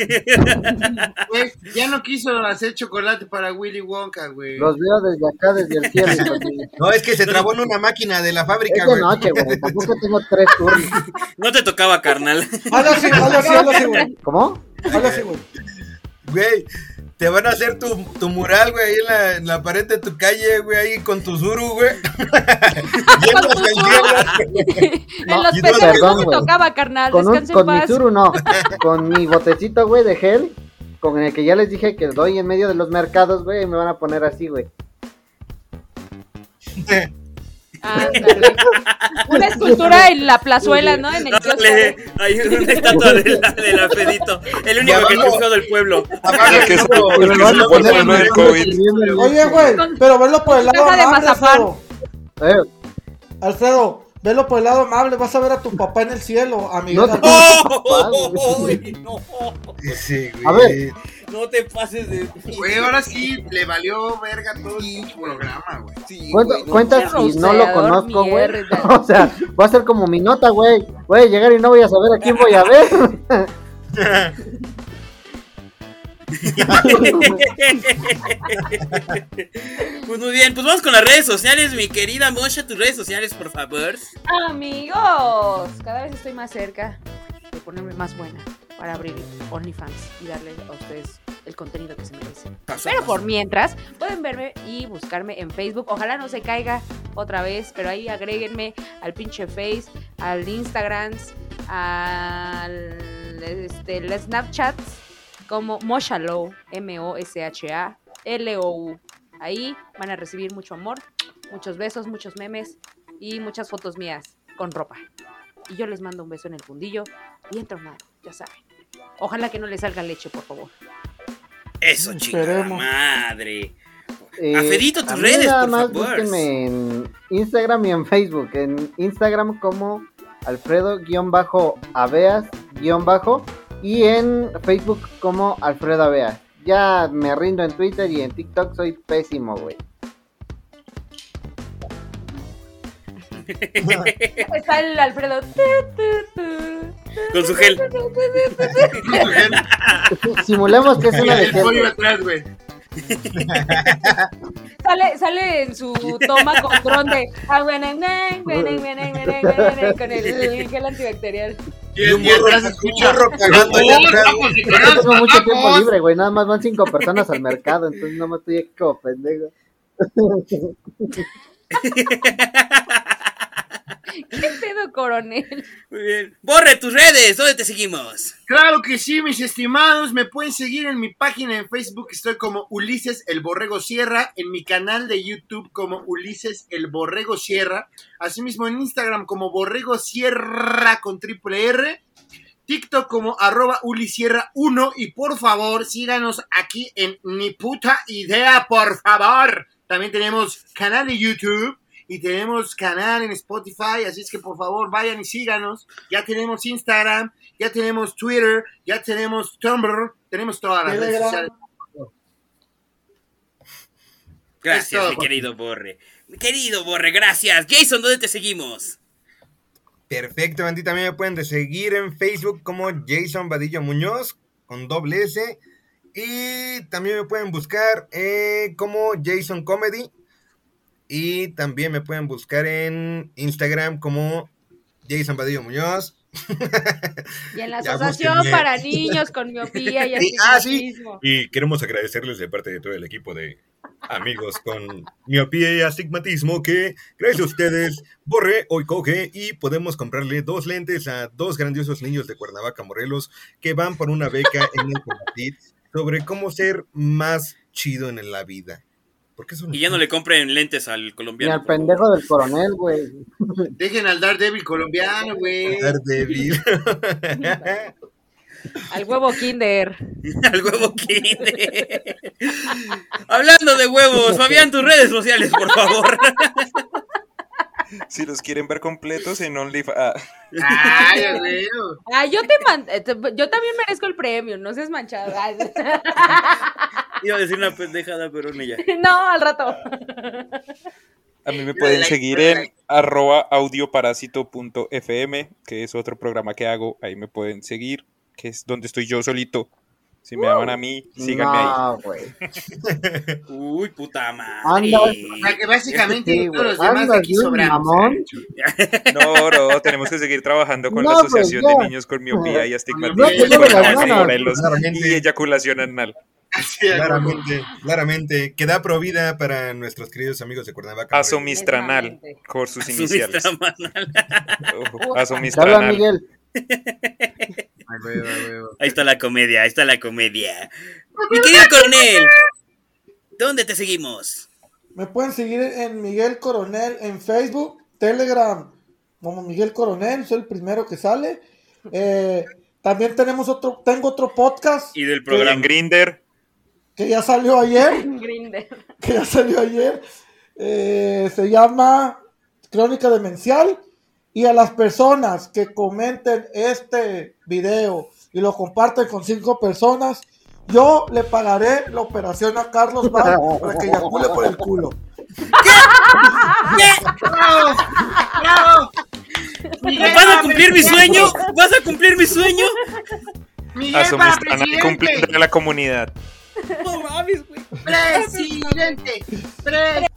Güey, ya no quiso hacer chocolate para Willy Wonka, güey. Los veo desde acá, desde el cielo. No, es que se trabó en una máquina de la fábrica, güey. noche, güey. Tampoco tengo tres turnos. No te tocaba, carnal. Así, hazlo así, güey. ¿Cómo? Hazlo así, güey. Güey, te van a hacer tu, tu mural, güey, ahí en la, en la pared de tu calle, güey, ahí con tu zuru, güey. En los y peces perdón, no te güey. tocaba, carnal. Con, un, con mi paz. suru no. Con mi botecito, güey, de gel. Con el que ya les dije que doy en medio de los mercados, güey. Y me van a poner así, güey. Una escultura en la plazuela, ¿no? En el hay una estatua de la, del Alfredito. El único que triunfó del pueblo. Oye, güey, pero verlo por el lado de amable. Alfredo. Eh, Alfredo, velo por el lado amable, vas a ver a tu papá en el cielo, a Miguel No. A ver. No te pases de. Güey, ahora sí le valió verga todo el programa, güey. Sí, güey, no cuenta pinche si no lo conozco, güey. O sea, va a ser como mi nota, güey. Voy a llegar y no voy a saber a quién voy a ver. Pues muy bien, pues vamos con las redes sociales, mi querida Mosha, tus redes sociales, por favor. Amigos, cada vez estoy más cerca de ponerme más buena para abrir OnlyFans y darle a ustedes el contenido que se merecen. Paso Pero paso. por mientras, pueden verme y buscarme en Facebook. Ojalá no se caiga otra vez, pero ahí agréguenme al pinche Face, al Instagram, al este, el Snapchat como Moshalow, M-O-S-H-A-L-O-U. Ahí van a recibir mucho amor, muchos besos, muchos memes y muchas fotos mías con ropa. Y yo les mando un beso en el fundillo y entronado, ya saben. Ojalá que no les salga leche, por favor. Eso, chingada madre. Eh, Afedito, tus redes, nada por más favor. búsquenme en Instagram y en Facebook. En Instagram como Alfredo-Aveas- y en Facebook como Alfredo Aveas. Ya me rindo en Twitter y en TikTok soy pésimo, güey. Está el Alfredo. Con su gel. Simulemos que es una de El pollo gel. atrás, güey. Sale, sale en su toma con dron de ah, con el gel antibacterial. Y, un burro, escucha. cagando allá "Vamos, atrás. vamos, y Yo tengo mucho tiempo vamos". libre, güey. Nada más van cinco personas al mercado, entonces no me estoy como pendejo. ¿Qué pedo, coronel? Muy bien. Borre tus redes, ¿dónde te seguimos? Claro que sí, mis estimados. Me pueden seguir en mi página en Facebook. Estoy como Ulises el Borrego Sierra. En mi canal de YouTube como Ulises el Borrego Sierra. Asimismo en Instagram como Borrego Sierra con triple R. TikTok como arroba ulisierra 1 y por favor síganos aquí en Ni Puta Idea, por favor. También tenemos canal de YouTube y tenemos canal en Spotify, así es que por favor vayan y síganos. Ya tenemos Instagram, ya tenemos Twitter, ya tenemos Tumblr, tenemos todas las redes sociales. Gracias, todo, mi querido Borre. Mi querido Borre, gracias. Jason, ¿dónde te seguimos? Perfecto, Andy. También me pueden de seguir en Facebook como Jason Vadillo Muñoz con doble S. Y también me pueden buscar eh, como Jason Comedy. Y también me pueden buscar en Instagram como Jason Vadillo Muñoz. Y en la Asociación búsquenme. para Niños con Miopía y Sí, ah, sí. Astigmatismo. Y queremos agradecerles de parte de todo el equipo de amigos con miopía y astigmatismo que, gracias a ustedes, Borré hoy coge y podemos comprarle dos lentes a dos grandiosos niños de Cuernavaca, Morelos, que van por una beca en el sobre cómo ser más chido en la vida. ¿Por qué son Y ya no le compren lentes al Ni colombiano. al pendejo del coronel, güey. Dejen al Daredevil colombiano, güey. Daredevil. Al huevo Kinder. al huevo Kinder. Hablando de huevos, Fabián, tus redes sociales, por favor. Si los quieren ver completos en OnlyFans. Ah, Ay. Ah, yo te man- eh, yo también merezco el premio, no seas manchado. Iba a decir una pendejada, pero no ya. No, al rato. a mí me pueden like, seguir en like. arroba audioparásito.fm, que es otro programa que hago. Ahí me pueden seguir, que es donde estoy yo solito. Si me aman a mí, síganme ahí. No, güey. Uy, puta madre. Anda. O sea que básicamente Sí, todos los demás aquí sobramos. mamón. No, no, tenemos que seguir trabajando con No, la pues, Asociación de Niños con Miopía y Astigmatismo y eyaculación anal. Claramente, claramente, que da provida para nuestros queridos amigos de Cuernavaca. Asomistranal, por sus iniciales. Asomistranal. Miguel. Ahí está la comedia, ahí está la comedia. Mi querido coronel, ¿dónde te seguimos? Me pueden seguir en Miguel Coronel en Facebook, Telegram, como Miguel Coronel, soy el primero que sale. Eh, también tenemos otro, tengo otro podcast Y del En programa. Grinder, que ya salió ayer, Grindr. que ya salió ayer. Eh, se llama Crónica Demencial. Y a las personas que comenten este video y lo comparten con cinco personas, yo le pagaré la operación a Carlos Val para que eyacule por el culo. ¡Bravo! ¡Bravo! Miguel ¿Vas a cumplir mi sueño? ¿Vas a cumplir mi sueño? Miguel cumpliendo a la comunidad. Mames, güey. Presidente. Presidente.